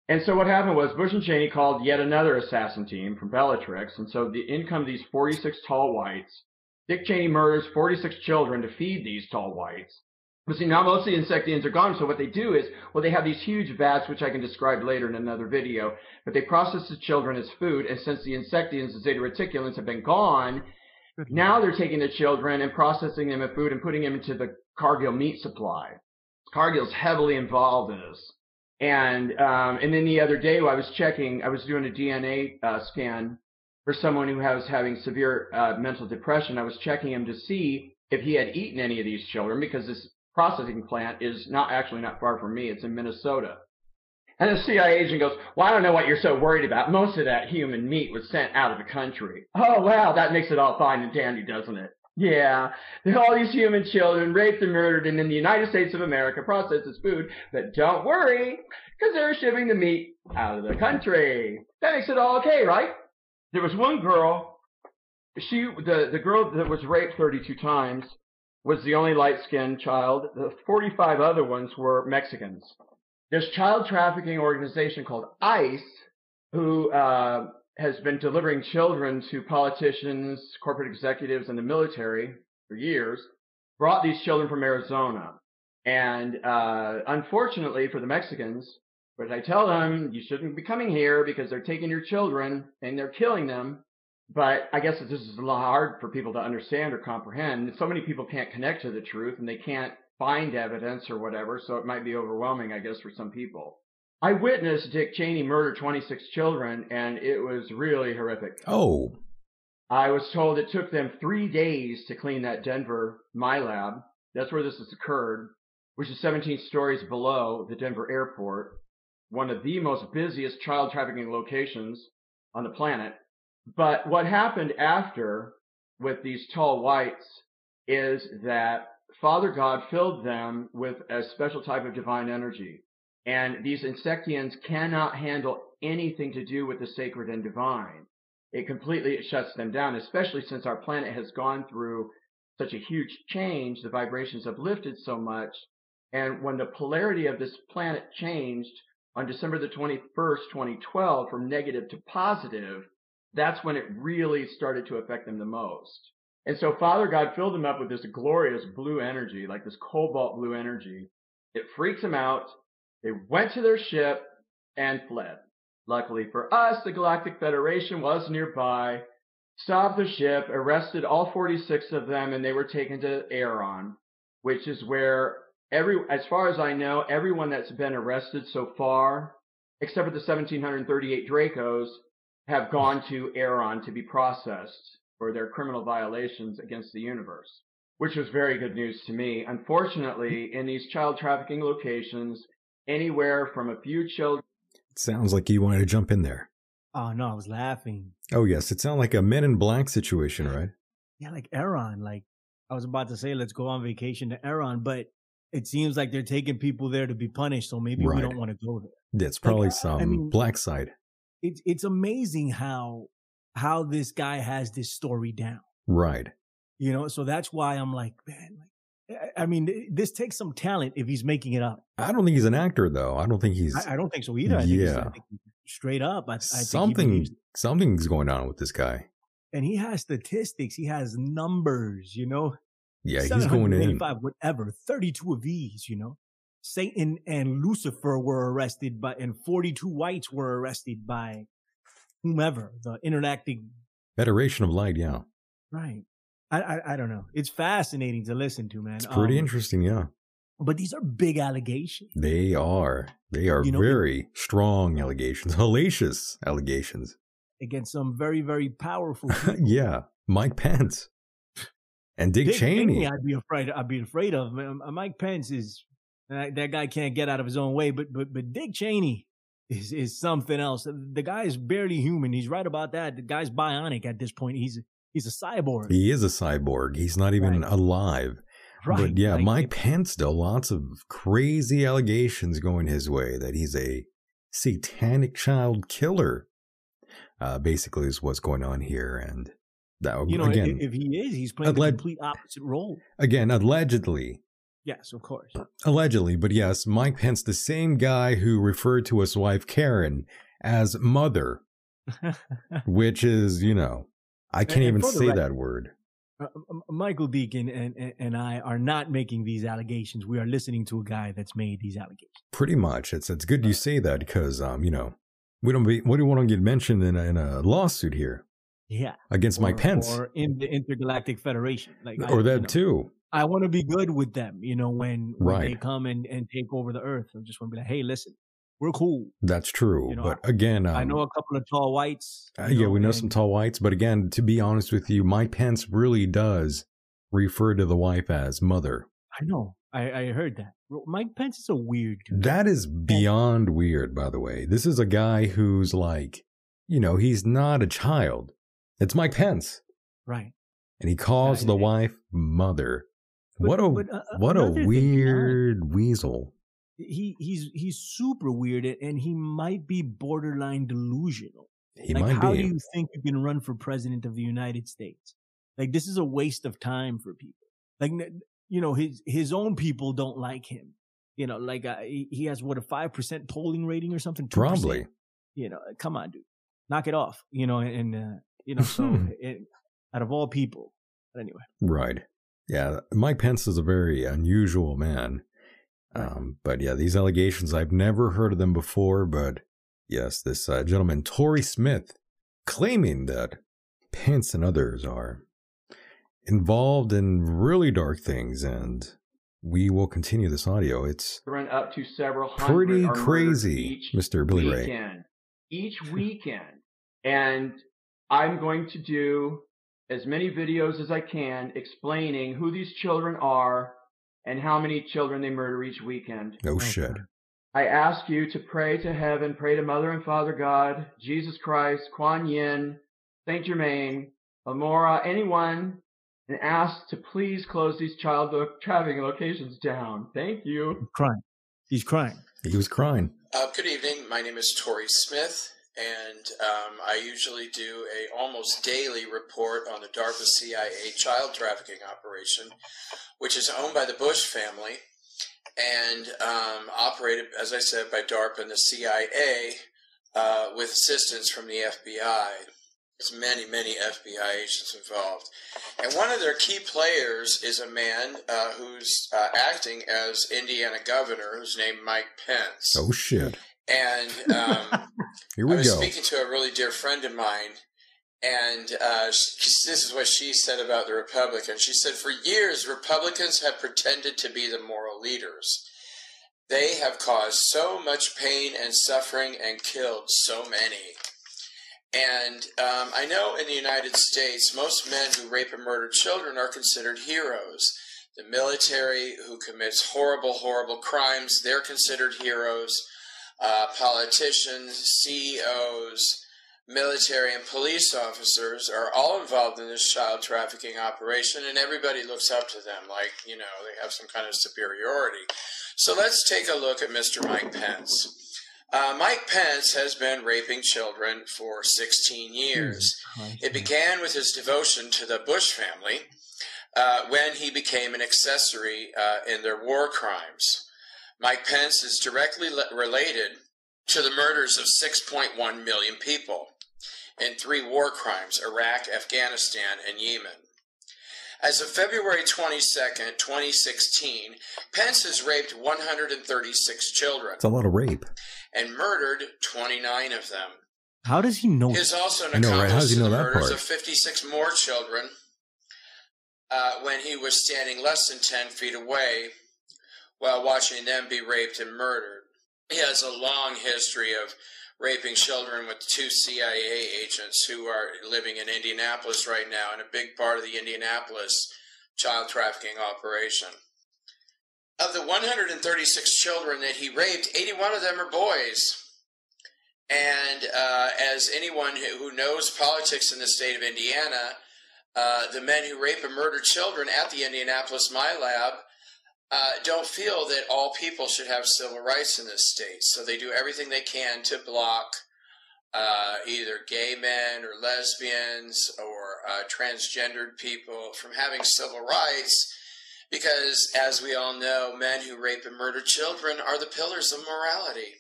And so what happened was Bush and Cheney called yet another assassin team from Bellatrix. And so the in come these 46 tall whites. Dick Cheney murders 46 children to feed these tall whites. But see, now most of the Insectians are gone. So what they do is, well, they have these huge vats, which I can describe later in another video, but they process the children as food. And since the Insectians, the Zeta Reticulans, have been gone, now they're taking the children and processing them as food and putting them into the Cargill meat supply. Cargill's heavily involved in this. And um, and then the other day, I was checking, I was doing a DNA uh, scan for someone who was having severe uh, mental depression. I was checking him to see if he had eaten any of these children because this processing plant is not actually not far from me. It's in Minnesota. And the CIA agent goes, Well, I don't know what you're so worried about. Most of that human meat was sent out of the country. Oh, wow, that makes it all fine and dandy, doesn't it? Yeah, all these human children raped and murdered and in the United States of America processed as food. But don't worry, because they're shipping the meat out of the country. That makes it all okay, right? There was one girl, she, the, the girl that was raped 32 times was the only light-skinned child. The 45 other ones were Mexicans. There's child trafficking organization called ICE who uh, has been delivering children to politicians, corporate executives, and the military for years. Brought these children from Arizona, and uh, unfortunately for the Mexicans, but I tell them you shouldn't be coming here because they're taking your children and they're killing them. But I guess this is a lot hard for people to understand or comprehend. So many people can't connect to the truth and they can't find evidence or whatever, so it might be overwhelming, I guess, for some people. I witnessed Dick Cheney murder 26 children, and it was really horrific. Oh. I was told it took them three days to clean that Denver MILAB. That's where this has occurred, which is 17 stories below the Denver airport, one of the most busiest child trafficking locations on the planet. But what happened after with these tall whites is that Father God filled them with a special type of divine energy. And these insectians cannot handle anything to do with the sacred and divine. It completely shuts them down, especially since our planet has gone through such a huge change. The vibrations have lifted so much. And when the polarity of this planet changed on December the 21st, 2012, from negative to positive, that's when it really started to affect them the most. And so Father God filled them up with this glorious blue energy, like this cobalt blue energy. It freaks them out. They went to their ship and fled. Luckily for us, the Galactic Federation was nearby, stopped the ship, arrested all 46 of them, and they were taken to Aeron, which is where every, as far as I know, everyone that's been arrested so far, except for the 1738 Dracos, have gone to Aeron to be processed for their criminal violations against the universe, which was very good news to me. Unfortunately, in these child trafficking locations, anywhere from a few children. It sounds like you wanted to jump in there. Oh, no, I was laughing. Oh, yes. It sounded like a Men in Black situation, right? Yeah, like Aeron. Like, I was about to say, let's go on vacation to Aeron, but it seems like they're taking people there to be punished, so maybe right. we don't want to go there. That's probably like, some I mean, black side. It's it's amazing how how this guy has this story down. Right. You know, so that's why I'm like, man, like, eh, eh, I mean, this takes some talent if he's making it up. I don't think he's an actor, though. I don't think he's. I, I don't think so either. I yeah. Think straight up, I, I something something's going on with this guy. And he has statistics. He has numbers. You know. Yeah, he's going in. Whatever. Thirty-two of these. You know. Satan and Lucifer were arrested by, and 42 whites were arrested by whomever the interacting Federation of Light. Yeah, right. I, I, I don't know. It's fascinating to listen to, man. It's pretty um, interesting. Yeah. But these are big allegations. They are. They are you know, very strong allegations, hellacious allegations against some very, very powerful. yeah, Mike Pence and Dick, Dick Cheney. Cheney. I'd be afraid. I'd be afraid of. Mike Pence is that, that guy can't get out of his own way. But but but Dick Cheney, is is something else. The guy is barely human. He's right about that. The guy's bionic at this point. He's he's a cyborg. He is a cyborg. He's not even right. alive. Right. But yeah, like, Mike Pence though, lots of crazy allegations going his way that he's a satanic child killer. Uh, basically, is what's going on here, and that you know, again, if, if he is, he's playing alleg- the complete opposite role. Again, allegedly, Yes, of course. Allegedly, but yes, Mike Pence, the same guy who referred to his wife Karen as mother, which is, you know, I can't and, even say record, that word. Uh, Michael Deacon and, and, and I are not making these allegations. We are listening to a guy that's made these allegations. Pretty much. It's it's good you say that because um, you know, we don't be, we don't want to get mentioned in a, in a lawsuit here. Yeah. Against or, Mike Pence. Or in the Intergalactic Federation. Like or I, that you know, too. I want to be good with them, you know, when, when Right. they come and, and take over the earth. I just want to be like, hey, listen, we're cool. That's true. You know, but again, um, I know a couple of tall whites. uh, yeah, we know some tall whites. But again, to be honest with you, Mike Pence really does refer to the wife as mother. I know. I, I heard that. Mike Pence is a weird dude. That is beyond weird, by the way. This is a guy who's like, you know, he's not a child. It's Mike Pence. right. And he calls Yeah, the and- wife mother. What a but, uh, what a another thing, weird weasel. He he's he's super weird and he might be borderline delusional. He like might how be. do you think you can run for president of the United States? Like this is a waste of time for people. Like you know his his own people don't like him. You know, like uh, he, has what a five percent polling rating or something. 2%. Probably. You know, come on, dude, knock it off. You know, and uh, you know, so it, out of all people, but anyway, Right. Yeah, Mike Pence is a very unusual man. Um, but yeah, these allegations, I've never heard of them before, but yes, this uh, gentleman, Tory Smith, claiming that Pence and others are involved in really dark things, and we will continue this audio. It's Run up to several pretty crazy, Mr. Billy Ray. weekend. Each weekend. And I'm going to do as many videos as I can explaining who these children are and how many children they murder each weekend. No Okay. shit. I ask you to pray to heaven, pray to Mother and Father God, Jesus Christ, Kuan Yin, Saint Germain, Amora, anyone, and ask to please close these child lo- trafficking locations down. Thank you. he's crying. He's crying. He was crying. Uh, good evening. My name is Tory Smith, and um, I usually do a almost daily report on the DARPA CIA child trafficking operation, which is owned by the Bush family and um, operated, as I said, by DARPA and the CIA uh, with assistance from the FBI. There's many, many FBI agents involved. And one of their key players is a man uh, who's uh, acting as Indiana governor, who's named Mike Pence. Oh shit. And um, Here I was go. speaking to a really dear friend of mine, and uh, she, this is what she said about the Republicans. She said, For years, Republicans have pretended to be the moral leaders. They have caused so much pain and suffering and killed so many. And um, I know in the United States, most men who rape and murder children are considered heroes. The military who commits horrible, horrible crimes, they're considered heroes uh, politicians, CEOs, military, and police officers are all involved in this child trafficking operation, and everybody looks up to them like, you know, they have some kind of superiority. So let's take a look at Mr. Mike Pence. Uh, Mike Pence has been raping children for 16 years. It began with his devotion to the Bush family uh, when he became an accessory uh, in their war crimes. Mike Pence is directly related to the murders of 6.1 million people in three war crimes Iraq, Afghanistan, and Yemen. As of February 22, 2016, Pence has raped 136 children It's a lot of rape. and murdered 29 of them. How does he know? He is also an I know, right? How accomplice does he to the that murders part? of 56 more children uh, when he was standing less than 10 feet away while watching them be raped and murdered. He has a long history of raping children with two CIA agents who are living in Indianapolis right now and a big part of the Indianapolis child trafficking operation. Of the 136 children that he raped, 81 of them are boys. And uh, as anyone who, who knows politics in the state of Indiana, uh, the men who rape and murder children at the Indianapolis MILAB uh, don't feel that all people should have civil rights in this state. So they do everything they can to block uh, either gay men or lesbians or uh, transgendered people from having civil rights. Because, as we all know, men who rape and murder children are the pillars of morality.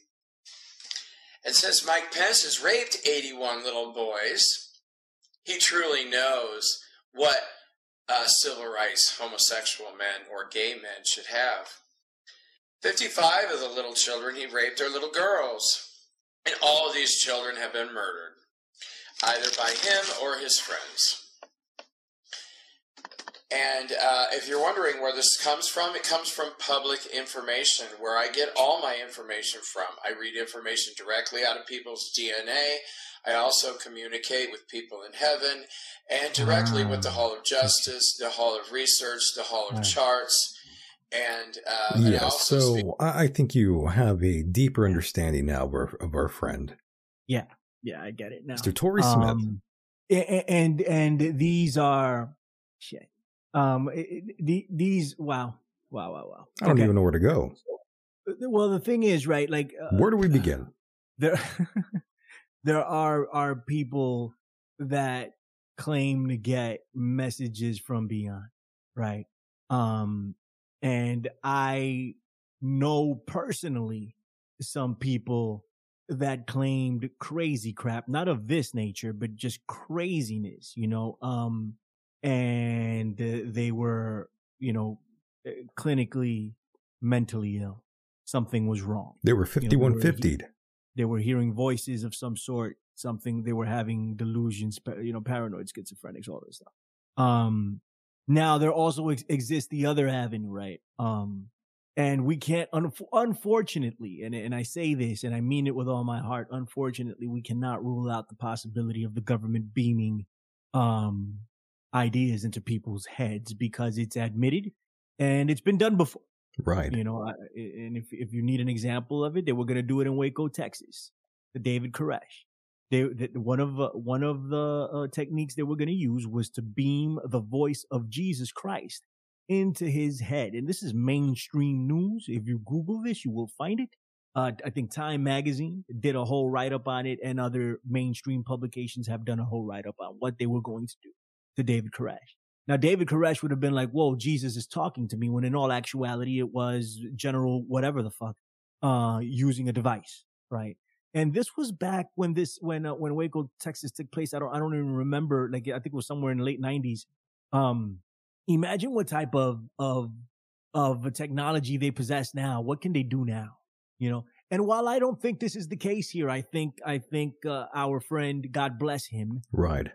And since Mike Pence has raped 81 little boys, he truly knows what uh, civil rights homosexual men or gay men should have. 55 of the little children he raped are little girls, and all these children have been murdered. either by him or his friends. And uh, if you're wondering where this comes from, it comes from public information, where I get all my information from. I read information directly out of people's DNA. I also communicate with people in heaven and directly with the Hall of Justice, the Hall of Research, the Hall of Charts. And uh, yeah, so speak- I think you have a deeper understanding now of our, of our friend. Yeah, yeah, I get it now. Mr. Tory Smith. Um, and and these are shit. Um, the, these wow, wow, wow, wow. I don't okay. even know where to go. Well, the thing is, right? Like, uh, where do we begin? There, there are are people that claim to get messages from beyond, right? Um, and I know personally some people that claimed crazy crap, not of this nature, but just craziness, you know, um, and they were, you know, uh, clinically mentally ill. Something was wrong. They were 5150 you know, they were hearing voices of some sort, something they were having delusions, you know, paranoid, schizophrenics, all this stuff. Um, now there also ex- exists the other avenue, right? Um, and we can't, un- unfortunately, and, and I say this and I mean it with all my heart, unfortunately, we cannot rule out the possibility of the government beaming, um, ideas into people's heads because it's admitted and it's been done before. Right. You know, and if if you need an example of it, they were going to do it in Waco, Texas. The David Koresh. They, the, one of uh, one of the uh, techniques they were going to use was to beam the voice of Jesus Christ into his head, and this is mainstream news. If you Google this, you will find it. Uh, I think Time Magazine did a whole write up on it, and other mainstream publications have done a whole write up on what they were going to do to David Koresh. Now, David Koresh would have been like, whoa, Jesus is talking to me, when in all actuality, it was General whatever the fuck, uh, using a device, right? And this was back when this, when, uh, when Waco, Texas took place. I don't, I don't even remember, like, I think it was somewhere in the late nineties. Um, imagine what type of, of, of technology they possess now. What can they do now? You know? And while I don't think this is the case here, I think, I think, uh, our friend, God bless him. Right.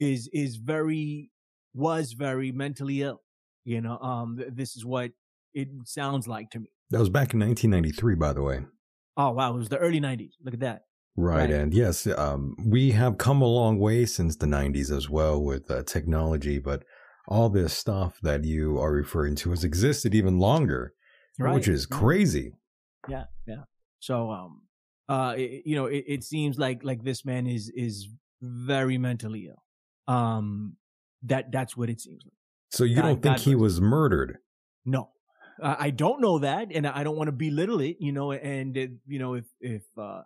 Is, is very was very mentally ill. You know, um, th- this is what it sounds like to me. That was back in 1993, by the way. Oh wow, it was the early 90s. Look at that. Right, right. and yes, um, we have come a long way since the 90s as well with uh, technology, but all this stuff that you are referring to has existed even longer, right. which is crazy. Yeah, yeah. So, um, uh, it, you know, it, it seems like like this man is is very mentally ill. Um, that that's what it seems like. So you God, don't think God he was murdered? No, uh, I don't know that, and I don't want to belittle it. You know, and it, you know if if uh,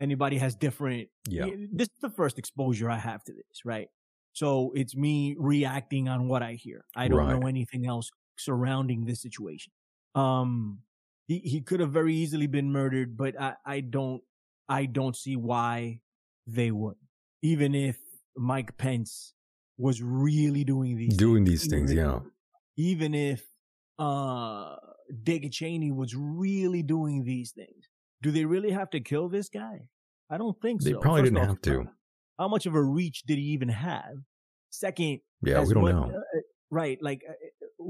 anybody has different, yeah, this is the first exposure I have to this, right? So it's me reacting on what I hear. I don't right. know anything else surrounding this situation. Um, he he could have very easily been murdered, but I I don't I don't see why they would. Even if Mike Pence was really doing these doing things. these things, even, yeah. Even if uh Dick Cheney was really doing these things, do they really have to kill this guy? I don't think they so. They probably First didn't off, have to. How much of a reach did he even have? Second, yeah, we don't what, know. Uh, right, like uh,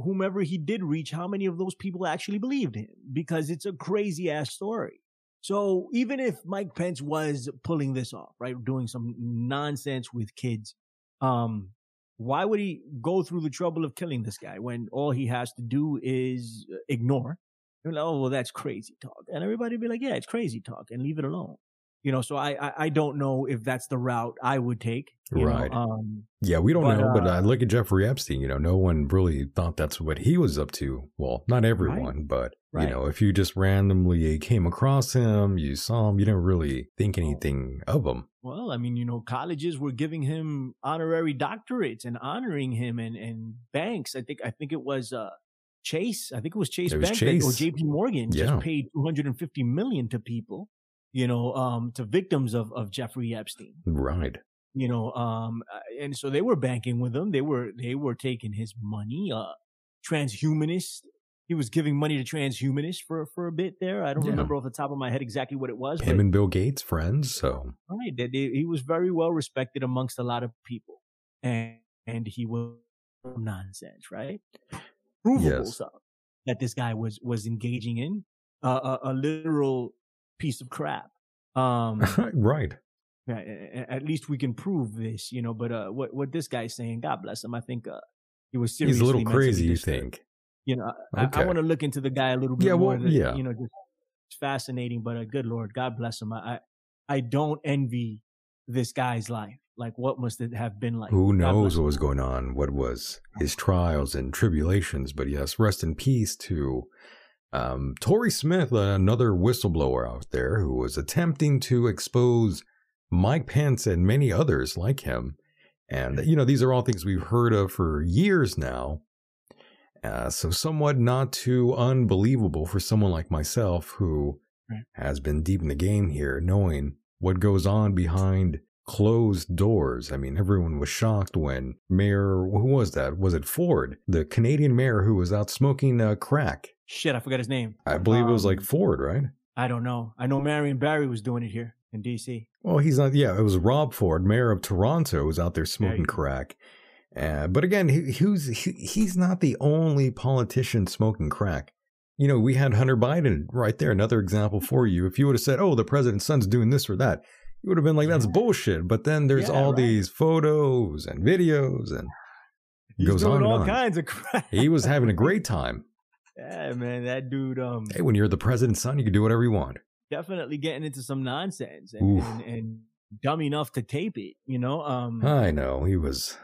whomever he did reach, how many of those people actually believed him? Because it's a crazy ass story. So even if Mike Pence was pulling this off, right, doing some nonsense with kids, um, why would he go through the trouble of killing this guy when all he has to do is uh, ignore? Like, oh, well, that's crazy talk. And everybody be like, yeah, it's crazy talk and leave it alone. You know, so I, I, I don't know if that's the route I would take. right. Know? Um, yeah, we don't but, know. But uh, look at Jeffrey Epstein. You know, no one really thought that's what he was up to. Well, not everyone, right. but Right. You know, if you just randomly came across him, you saw him, you didn't really think anything of him. Well, I mean, you know, colleges were giving him honorary doctorates and honoring him and, and banks. I think, I think it was, uh, Chase. I think it was Chase it was Bank Chase. or JP Morgan yeah. just paid 250 million to people, you know, um, to victims of, of Jeffrey Epstein. Right. You know, um, and so they were banking with him. They were, they were taking his money, uh, transhumanist he was giving money to transhumanists for for a bit there. I don't yeah. remember off the top of my head exactly what it was. Him and Bill Gates friends, so right. He was very well respected amongst a lot of people, and and he was nonsense, right? Provable yes. stuff that this guy was was engaging in uh, a, a literal piece of crap. Um, right. At least we can prove this, you know. But uh, what what this guy's saying, God bless him. I think uh, he was seriously. He's a little crazy. You think? You know, okay. I, I want to look into the guy a little bit yeah, more. Well, yeah. You know, just it's fascinating. But uh, good Lord, God bless him. I, I don't envy this guy's life. Like, what must it have been like? Who knows what was going on? What was his trials and tribulations? But yes, rest in peace to um, Tory Smith, another whistleblower out there who was attempting to expose Mike Pence and many others like him. And, you know, these are all things we've heard of for years now. Uh, so, somewhat not too unbelievable for someone like myself who right. has been deep in the game here, knowing what goes on behind closed doors. I mean, everyone was shocked when Mayor, who was that? Was it Ford, the Canadian mayor who was out smoking uh, crack? Shit, I forgot his name. I believe um, it was like um, Ford, right? I don't know. I know Marion Barry was doing it here in D.C. Well, he's not. Yeah, it was Rob Ford, mayor of Toronto, was out there smoking crack. Uh, but again, he, he, he's not the only politician smoking crack. You know, we had Hunter Biden right there, another example for you. If you would have said, "Oh, the president's son's doing this or that," you would have been like, "That's bullshit." But then there's yeah, all right. these photos and videos, and He's goes on all on. kinds of crap. He was having a great time. Yeah, man, that dude. Um, hey, when you're the president's son, you can do whatever you want. Definitely getting into some nonsense and, and, and dumb enough to tape it. You know. Um, I know he was.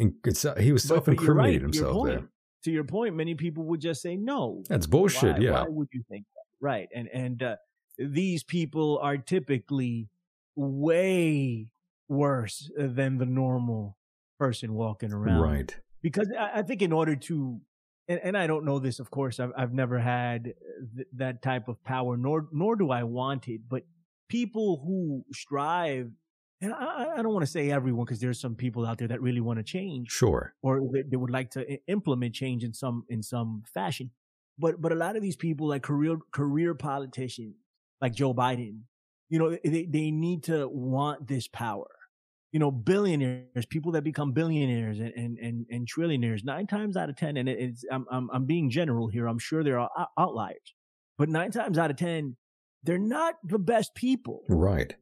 Uh, he was self-incriminating right, himself there. To your point, many people would just say no. That's bullshit. Why, yeah. Why would you think that? Right, and and uh, these people are typically way worse than the normal person walking around. Right. Because I, I think in order to and, and I don't know this, of course, I've, I've never had th- that type of power, nor, nor do I want it, but people who strive, and I, I don't want to say everyone, because there's some people out there that really want to change. Sure. Or they, they would like to implement change in some, in some fashion. But, but a lot of these people, like career, career politicians, like Joe Biden, you know, they, they need to want this power you know, billionaires, people that become billionaires and, and, and, and trillionaires, nine times out of 10, and it's, I'm, I'm, I'm being general here. I'm sure there are outliers, but nine times out of 10, they're not the best people. Right.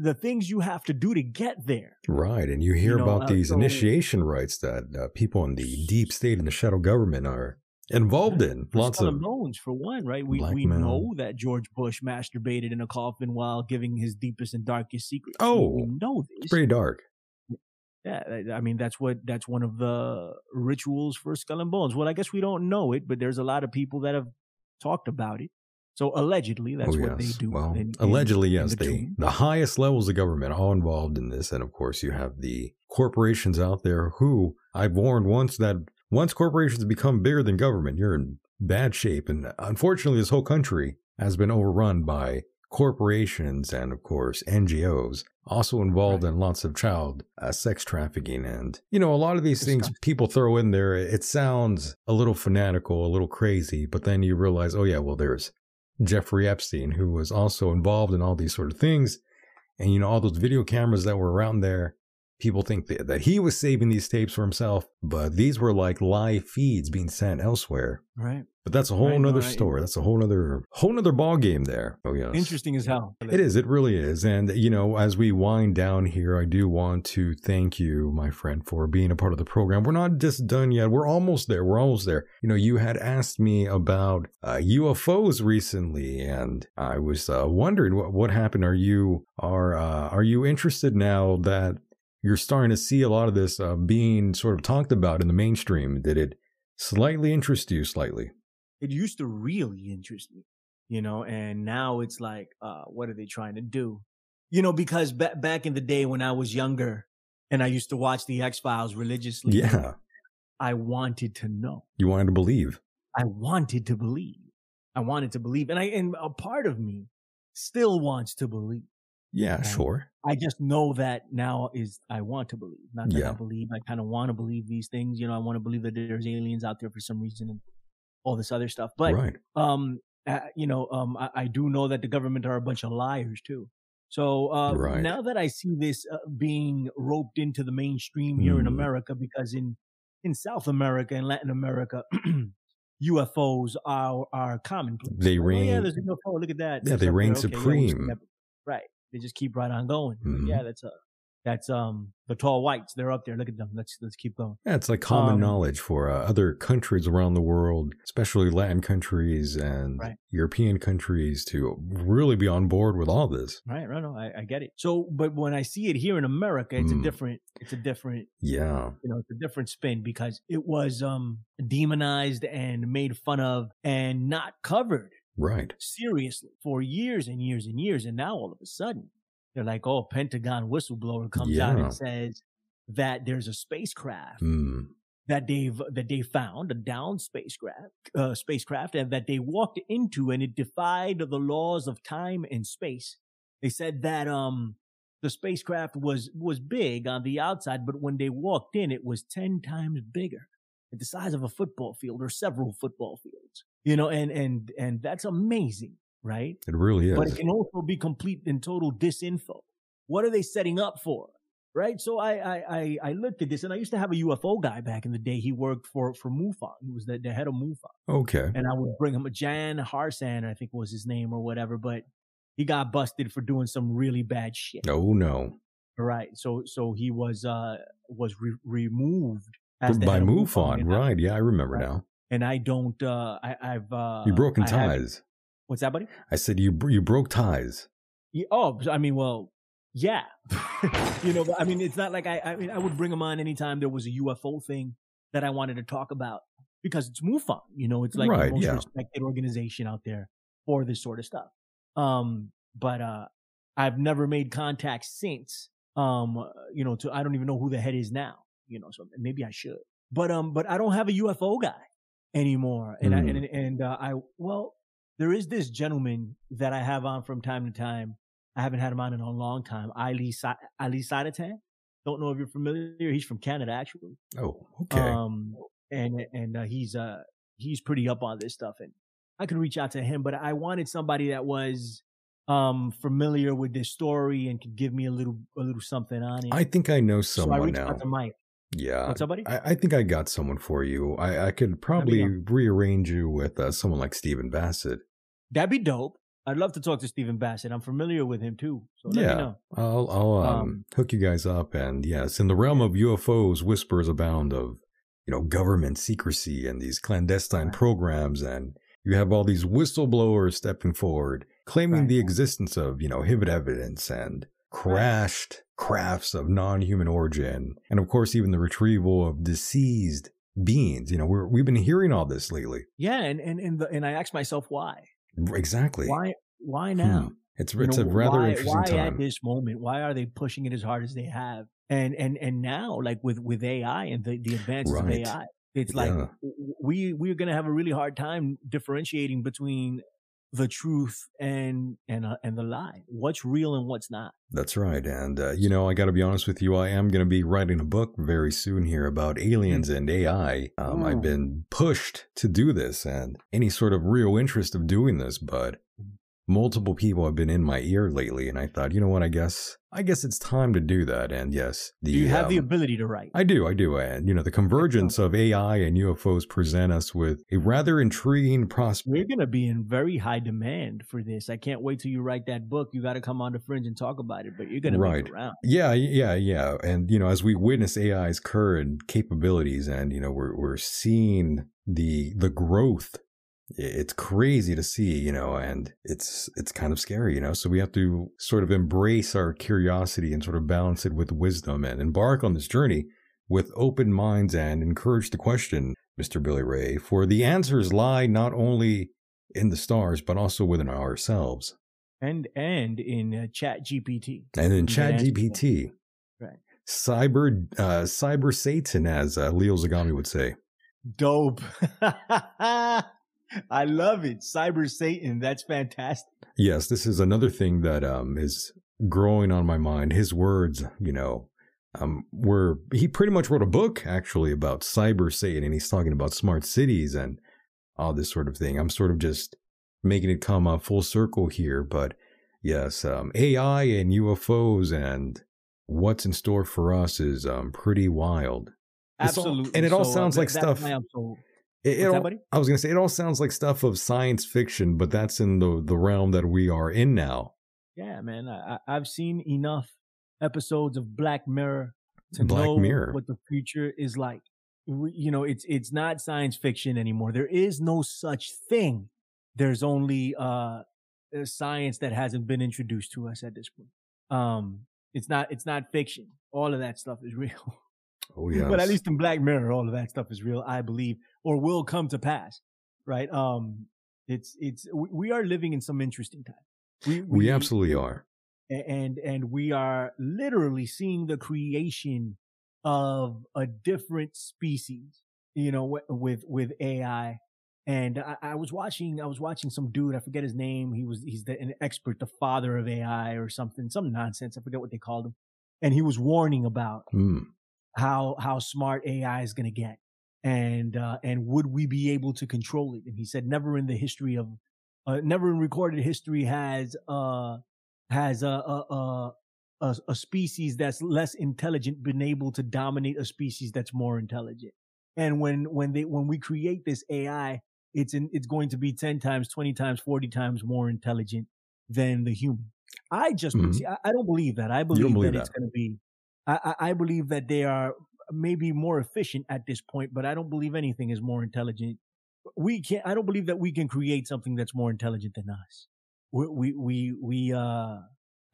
The things you have to do to get there. Right. And you hear you know, about uh, these so, initiation rites that uh, people in the deep state and the shadow government are involved in lots of loans for one, right? We we know that George Bush masturbated in a coffin while giving his deepest and darkest secrets. Oh, we, know this. Pretty dark. Yeah, I mean that's what that's one of the rituals for Skull and Bones. Well, I guess we don't know it, but there's a lot of people that have talked about it. So allegedly, oh, that's oh, yes. what they do. Well, in, allegedly, in, yes, in the, they, the highest levels of government all involved in this, and of course, you have the corporations out there who I've warned once that once corporations become bigger than government, you're in bad shape. And unfortunately, this whole country has been overrun by corporations and, of course, NGOs, also involved right. in lots of child uh, sex trafficking. And, you know, a lot of these things people throw in there, it sounds a little fanatical, a little crazy, but then you realize, oh, yeah, well, there's Jeffrey Epstein, who was also involved in all these sort of things. And, you know, all those video cameras that were around there, people think that, that he was saving these tapes for himself, but these were like live feeds being sent elsewhere. Right. But that's a whole right, nother story. That's a whole nother whole nother ball game there. Oh yes. Interesting as hell. It is, it really is. And you know, as we wind down here, I do want to thank you, my friend, for being a part of the program. We're not just done yet. We're almost there. We're almost there. You know, you had asked me about uh, UFOs recently, and I was uh, wondering what what happened. Are you are uh, are you interested now that you're starting to see a lot of this uh, being sort of talked about in the mainstream. Did it slightly interest you slightly? It used to really interest me, you know, and now it's like, uh, what are they trying to do? You know, because ba- back in the day when I was younger and I used to watch the X Files religiously. Yeah. I wanted to know. You wanted to believe. I wanted to believe. I wanted to believe. And I, and a part of me still wants to believe. Yeah, sure. I just know that now is I want to believe, not that yeah. I believe. I kind of want to believe these things. You know, I want to believe that there's aliens out there for some reason, and all this other stuff. But right. um, uh, you know, um, I, I, do know that the government are a bunch of liars too. So uh, right. now that I see this uh, being roped into the mainstream here mm. in America, because in in South America and Latin America, UFOs are are commonplace. They reign. Oh, yeah, there's a UFO. Look at that. Yeah, they reign okay, supreme. Yeah, right. They just keep right on going. Mm-hmm. Yeah, that's a that's um the tall whites. They're up there. Look at them. Let's let's keep going. Yeah, it's like common um, knowledge for uh, other countries around the world, especially Latin countries and right. European countries, to really be on board with all this. Right, right. No, I, I get it. So, but when I see it here in America, it's mm. a different. It's a different. Yeah. You know, it's a different spin because it was um demonized and made fun of and not covered. Right. Seriously, for years and years and years, and now all of a sudden they're like, oh, Pentagon whistleblower comes yeah. out and says that there's a spacecraft mm. that they've that they found a down spacecraft uh, spacecraft and that they walked into and it defied the laws of time and space. They said that um the spacecraft was was big on the outside, but when they walked in, it was ten times bigger, the size of a football field or several football fields. You know, and and and that's amazing right? It really is. But it can also be complete and total disinfo. What are they setting up for? Right. So I, I, I, I looked at this and I used to have a UFO guy back in the day. He worked for, for MUFON. He was the, the head of MUFON. Okay. And I would bring him a Jan Harzan, I think was his name or whatever, but he got busted for doing some really bad shit. Oh no. Right. So, so he was, uh, was re- removed by MUFON. MUFON right. Yeah. I remember right. now. And I don't, uh, I, have uh, you broken ties. What's that, buddy? I said you you broke ties. Yeah, oh, I mean, well, yeah. you know, I mean, it's not like I. I mean, I would bring them on anytime there was a UFO thing that I wanted to talk about because it's MUFON. You know, it's like right, the most yeah. respected organization out there for this sort of stuff. Um, but uh, I've never made contact since. Um, you know, to I don't even know who the head is now. You know, so maybe I should. But um, but I don't have a UFO guy anymore, and mm. I, hmm. and and uh, I well, there is this gentleman that I have on from time to time. I haven't had him on in a long time. Ali Ali Sadatan. Don't know if you're familiar. He's from Canada, actually. Oh, okay. Um, and and uh, he's uh he's pretty up on this stuff, and I could reach out to him. But I wanted somebody that was um familiar with this story and could give me a little a little something on it. I think I know someone so I reached now. Out to Mike. Yeah. Up, buddy? I, I, think I got someone for you. I, I could probably rearrange you with uh, someone like Stephen Bassett. That'd be dope. I'd love to talk to Stephen Bassett. I'm familiar with him too. So yeah, I'll I'll um, um, hook you guys up. And yes, in the realm of UFOs, whispers abound of you know government secrecy and these clandestine right. programs, and you have all these whistleblowers stepping forward, claiming right. the existence of you know hidden evidence and crashed crafts of non-human origin, and of course even the retrieval of deceased beings. You know, we're we've been hearing all this lately. Yeah, and and and, the, and I ask myself why. Exactly. Why? Why now? Hmm. It's it's know, a rather why, interesting why time. at this moment? Why are they pushing it as hard as they have? And and and now, like with with AI and the the advances right. of AI, it's like yeah. we we're gonna have a really hard time differentiating between the truth and and uh, and the lie. What's real and what's not. That's right. And uh, you know, I got to be honest with you. I am going to be writing a book very soon here about aliens mm. and AI. Um, I've been pushed to do this, and any sort of real interest of doing this, but multiple people have been in my ear lately, and I thought, you know what? I guess I guess it's time to do that. And yes, the, you have um, the ability to write. I do, I do, and you know the convergence of AI and UFOs present us with a rather intriguing prospect. We're going to be in very high demand for this. I can't wait till you write that book. You got to come on the fringe and talk about it, but you're going right. to be around. Yeah, yeah, yeah. And you know, as we witness AI's current capabilities, and you know, we're we're seeing the the growth it's crazy to see, you know, and it's it's kind of scary, you know. So we have to sort of embrace our curiosity and sort of balance it with wisdom and embark on this journey with open minds and encourage to question, Mr. Billy Ray, for the answers lie not only in the stars but also within ourselves. And and in uh, Chat GPT. And in Chat GPT. Right. Cyber uh, cyber Satan, as uh, Leo Zagami would say. Dope. I love it. Cyber Satan. That's fantastic. Yes, this is another thing that um, is growing on my mind. His words, you know, um, were he pretty much wrote a book actually about cyber Satan, and he's talking about smart cities and all this sort of thing. I'm sort of just making it come uh, full circle here, but yes, um, AI and UFOs and what's in store for us is um, pretty wild. Absolutely, all, and it all so, uh, sounds uh, like stuff. So, it, it all, I was going to say it all sounds like stuff of science fiction, but that's in the the realm that we are in now. Yeah, man, I, I've seen enough episodes of Black Mirror to Black know Mirror. what the future is like. You know, it's it's not science fiction anymore. There is no such thing. There's only uh science that hasn't been introduced to us at this point. Um, it's not it's not fiction. All of that stuff is real. Oh yeah. but at least in Black Mirror, all of that stuff is real, I believe, or will come to pass. Right? Um, it's it's we are living in some interesting times. We, we, we absolutely are. And and we are literally seeing the creation of a different species, you know, with with AI. And I, I, was watching, I was watching some dude, I forget his name. He was, he's the, an expert, the father of AI or something, some nonsense. I forget what they called him. And he was warning about mm. How, how smart AI is going to get. And, uh, and would we be able to control it? And he said, never in the history of, uh, never in recorded history has, uh, has a, a, a, a species that's less intelligent been able to dominate a species that's more intelligent. And when, when they, when we create this AI, it's in, it's going to be 10 times, 20 times, 40 times more intelligent than the human. I just, mm-hmm. see, I, I, don't believe that. I believe, believe that, that, it's going to be, I, I believe that they are maybe more efficient at this point, but I don't believe anything is more intelligent. We can't, I don't believe that we can create something that's more intelligent than us. We, we, we, we uh,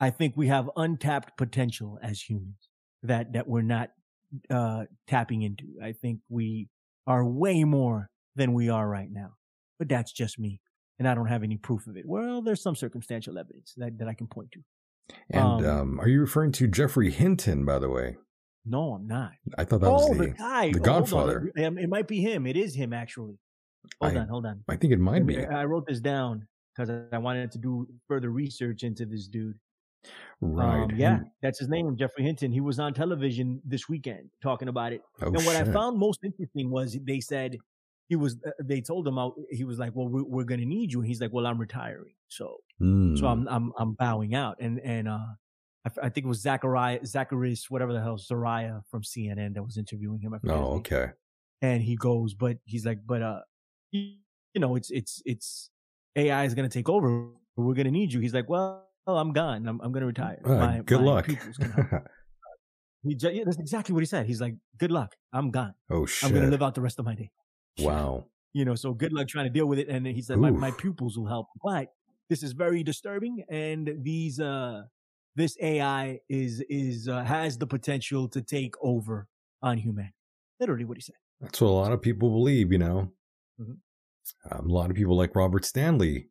I think we have untapped potential as humans that, that we're not, uh, tapping into. I think we are way more than we are right now. But that's just me. And I don't have any proof of it. Well, there's some circumstantial evidence that, that I can point to. And um, um, are you referring to Geoffrey Hinton, by the way? No, I'm not. I thought that oh, was the, the guy, the oh, Godfather. It, it, might be him. It is him, actually. Hold I, on, hold on. I think it might be. I wrote this down because I wanted to do further research into this dude. Right. Um, yeah, that's his name, Geoffrey Hinton. He was on television this weekend talking about it. Oh, and what shit. I found most interesting was they said he was uh, they told him out he was like well we're, we're going to need you and he's like well i'm retiring so mm. so i'm i'm i'm bowing out and and uh I, I think it was Zachariah, Zacharias, whatever the hell, Zariah from CNN that was interviewing him. Oh, okay. And he goes, but he's like, but uh, you know, it's it's it's AI is going to take over. We're going to need you. He's like, well, I'm gone. I'm I'm going to retire. My, good my luck. he, yeah, that's exactly what he said. He's like, good luck. I'm gone. Oh shit. I'm going to live out the rest of my day. Wow. You know, so good luck trying to deal with it. And he said, my, my pupils will help. But this is very disturbing. And these, uh, this AI is, is, uh, has the potential to take over on humanity. Literally what he said. That's what a lot of people believe, you know. Mm-hmm. Um, a lot of people like Robert Stanley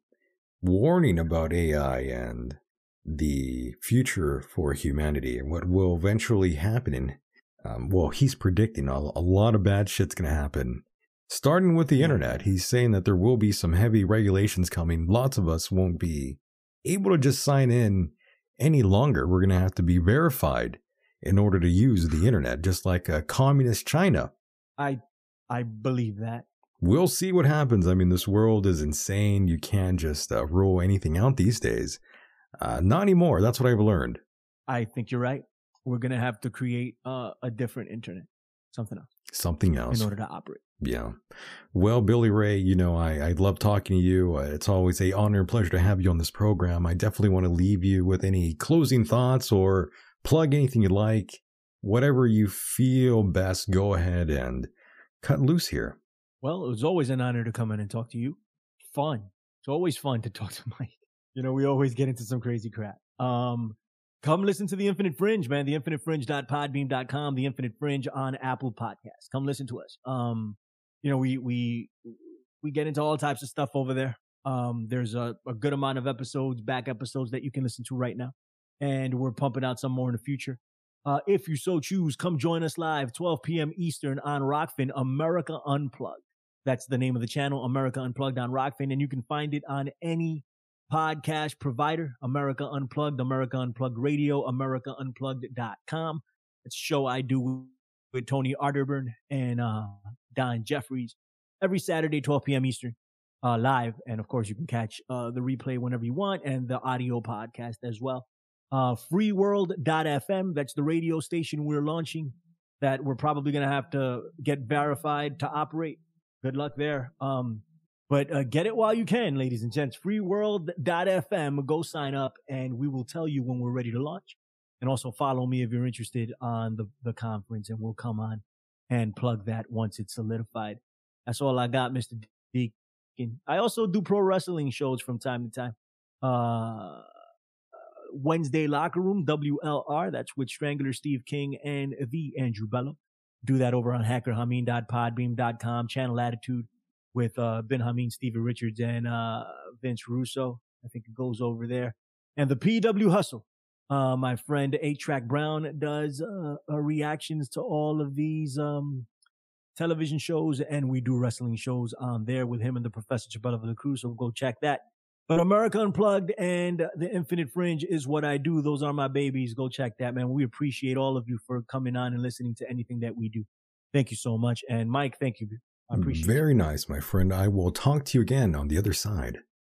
warning about AI and the future for humanity and what will eventually happen. Um, well, he's predicting a, a lot of bad shit's going to happen Starting with the internet, he's saying that there will be some heavy regulations coming. Lots of us won't be able to just sign in any longer. We're going to have to be verified in order to use the internet, just like a communist China. I I believe that. We'll see what happens. I mean, this world is insane. You can't just uh, rule anything out these days. Uh, not anymore. That's what I've learned. I think you're right. We're going to have to create uh, a different internet, something else. Something else. In order to operate. Yeah. Well, Billy Ray, you know, I, I love talking to you. Uh, it's always a honor and pleasure to have you on this program. I definitely want to leave you with any closing thoughts or plug anything you like. Whatever you feel best, go ahead and cut loose here. Well, it was always an honor to come in and talk to you. Fun. It's always fun to talk to Mike. You know, we always get into some crazy crap. Um, Come listen to The Infinite Fringe, man. The TheInfiniteFringe.podbean.com, The Infinite Fringe on Apple Podcasts. Come listen to us. Um, you know, we we we get into all types of stuff over there. Um, there's a, a good amount of episodes, back episodes that you can listen to right now, and we're pumping out some more in the future. Uh, if you so choose, come join us live 12 p.m. Eastern on Rokfin America Unplugged. That's the name of the channel, America Unplugged on Rokfin, and you can find it on any podcast provider, America Unplugged, America Unplugged Radio, AmericaUnplugged.com. It's a show I do with Tony Arterburn and uh, Don Jeffries. every Saturday, 12 p.m. Eastern, uh, live. And of course, you can catch uh, the replay whenever you want and the audio podcast as well. Uh, freeworld.fm, that's the radio station we're launching that we're probably going to have to get verified to operate. Good luck there. Um, but uh, get it while you can, ladies and gents. Freeworld.fm. Go sign up, and we will tell you when we're ready to launch. And also follow me if you're interested on the, the conference, and we'll come on and plug that once it's solidified. That's all I got, Mr. Deacon. I also do pro wrestling shows from time to time. Uh, Wednesday Locker Room, WLR. That's with Strangler Steve King and the Andrew Bello. Do that over on hackerhameen.podbeam.com. Channel Attitude with uh, Ben Hameen, Stevie Richards, and uh, Vince Russo. I think it goes over there. And the PW Hustle. Uh, my friend Eight Track Brown does uh, uh, reactions to all of these um, television shows, and we do wrestling shows on there with him and the Professor Chabella of the Crew. So go check that. But America Unplugged and the Infinite Fringe is what I do. Those are my babies. Go check that, man. We appreciate all of you for coming on and listening to anything that we do. Thank you so much. And Mike, thank you. I appreciate Very it. nice, my friend. I will talk to you again on the other side.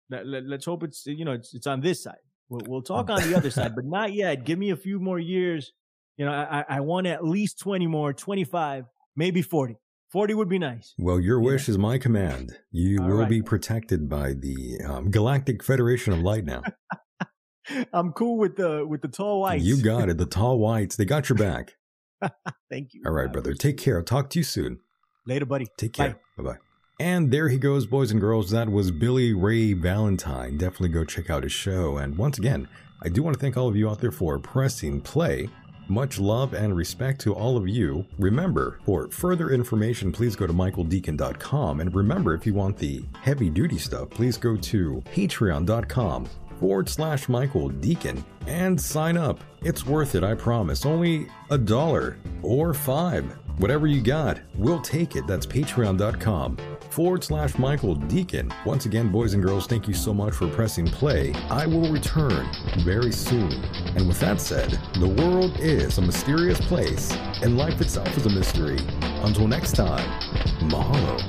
Let, us hope it's, you know, it's, it's on this side. We'll, we'll talk on the other side, but not yet. Give me a few more years. You know, I, I want at least 20 more, 25, maybe 40. 40 would be nice. Well, your wish is my command. You All will right. be protected by the um, Galactic Federation of Light now. I'm cool with the with the tall whites. You got it. The tall whites. They got your back. Thank you. All right, brother. Take care. I'll talk to you soon. Later, buddy. Take care. Bye bye. And there he goes, boys and girls. That was Billy Ray Valentine. Definitely go check out his show. And once again, I do want to thank all of you out there for pressing play much love and respect to all of you. Remember, for further information, please go to michaeldeacon.com. And remember, if you want the heavy duty stuff, please go to patreon.com forward slash Michael Deacon and sign up. It's worth it, I promise. Only a dollar or five. Whatever you got, we'll take it. That's patreon.com forward slash Michael Deacon. Once again, boys and girls, thank you so much for pressing play. I will return very soon. And with that said, the world is a mysterious place, and life itself is a mystery. Until next time, mahalo.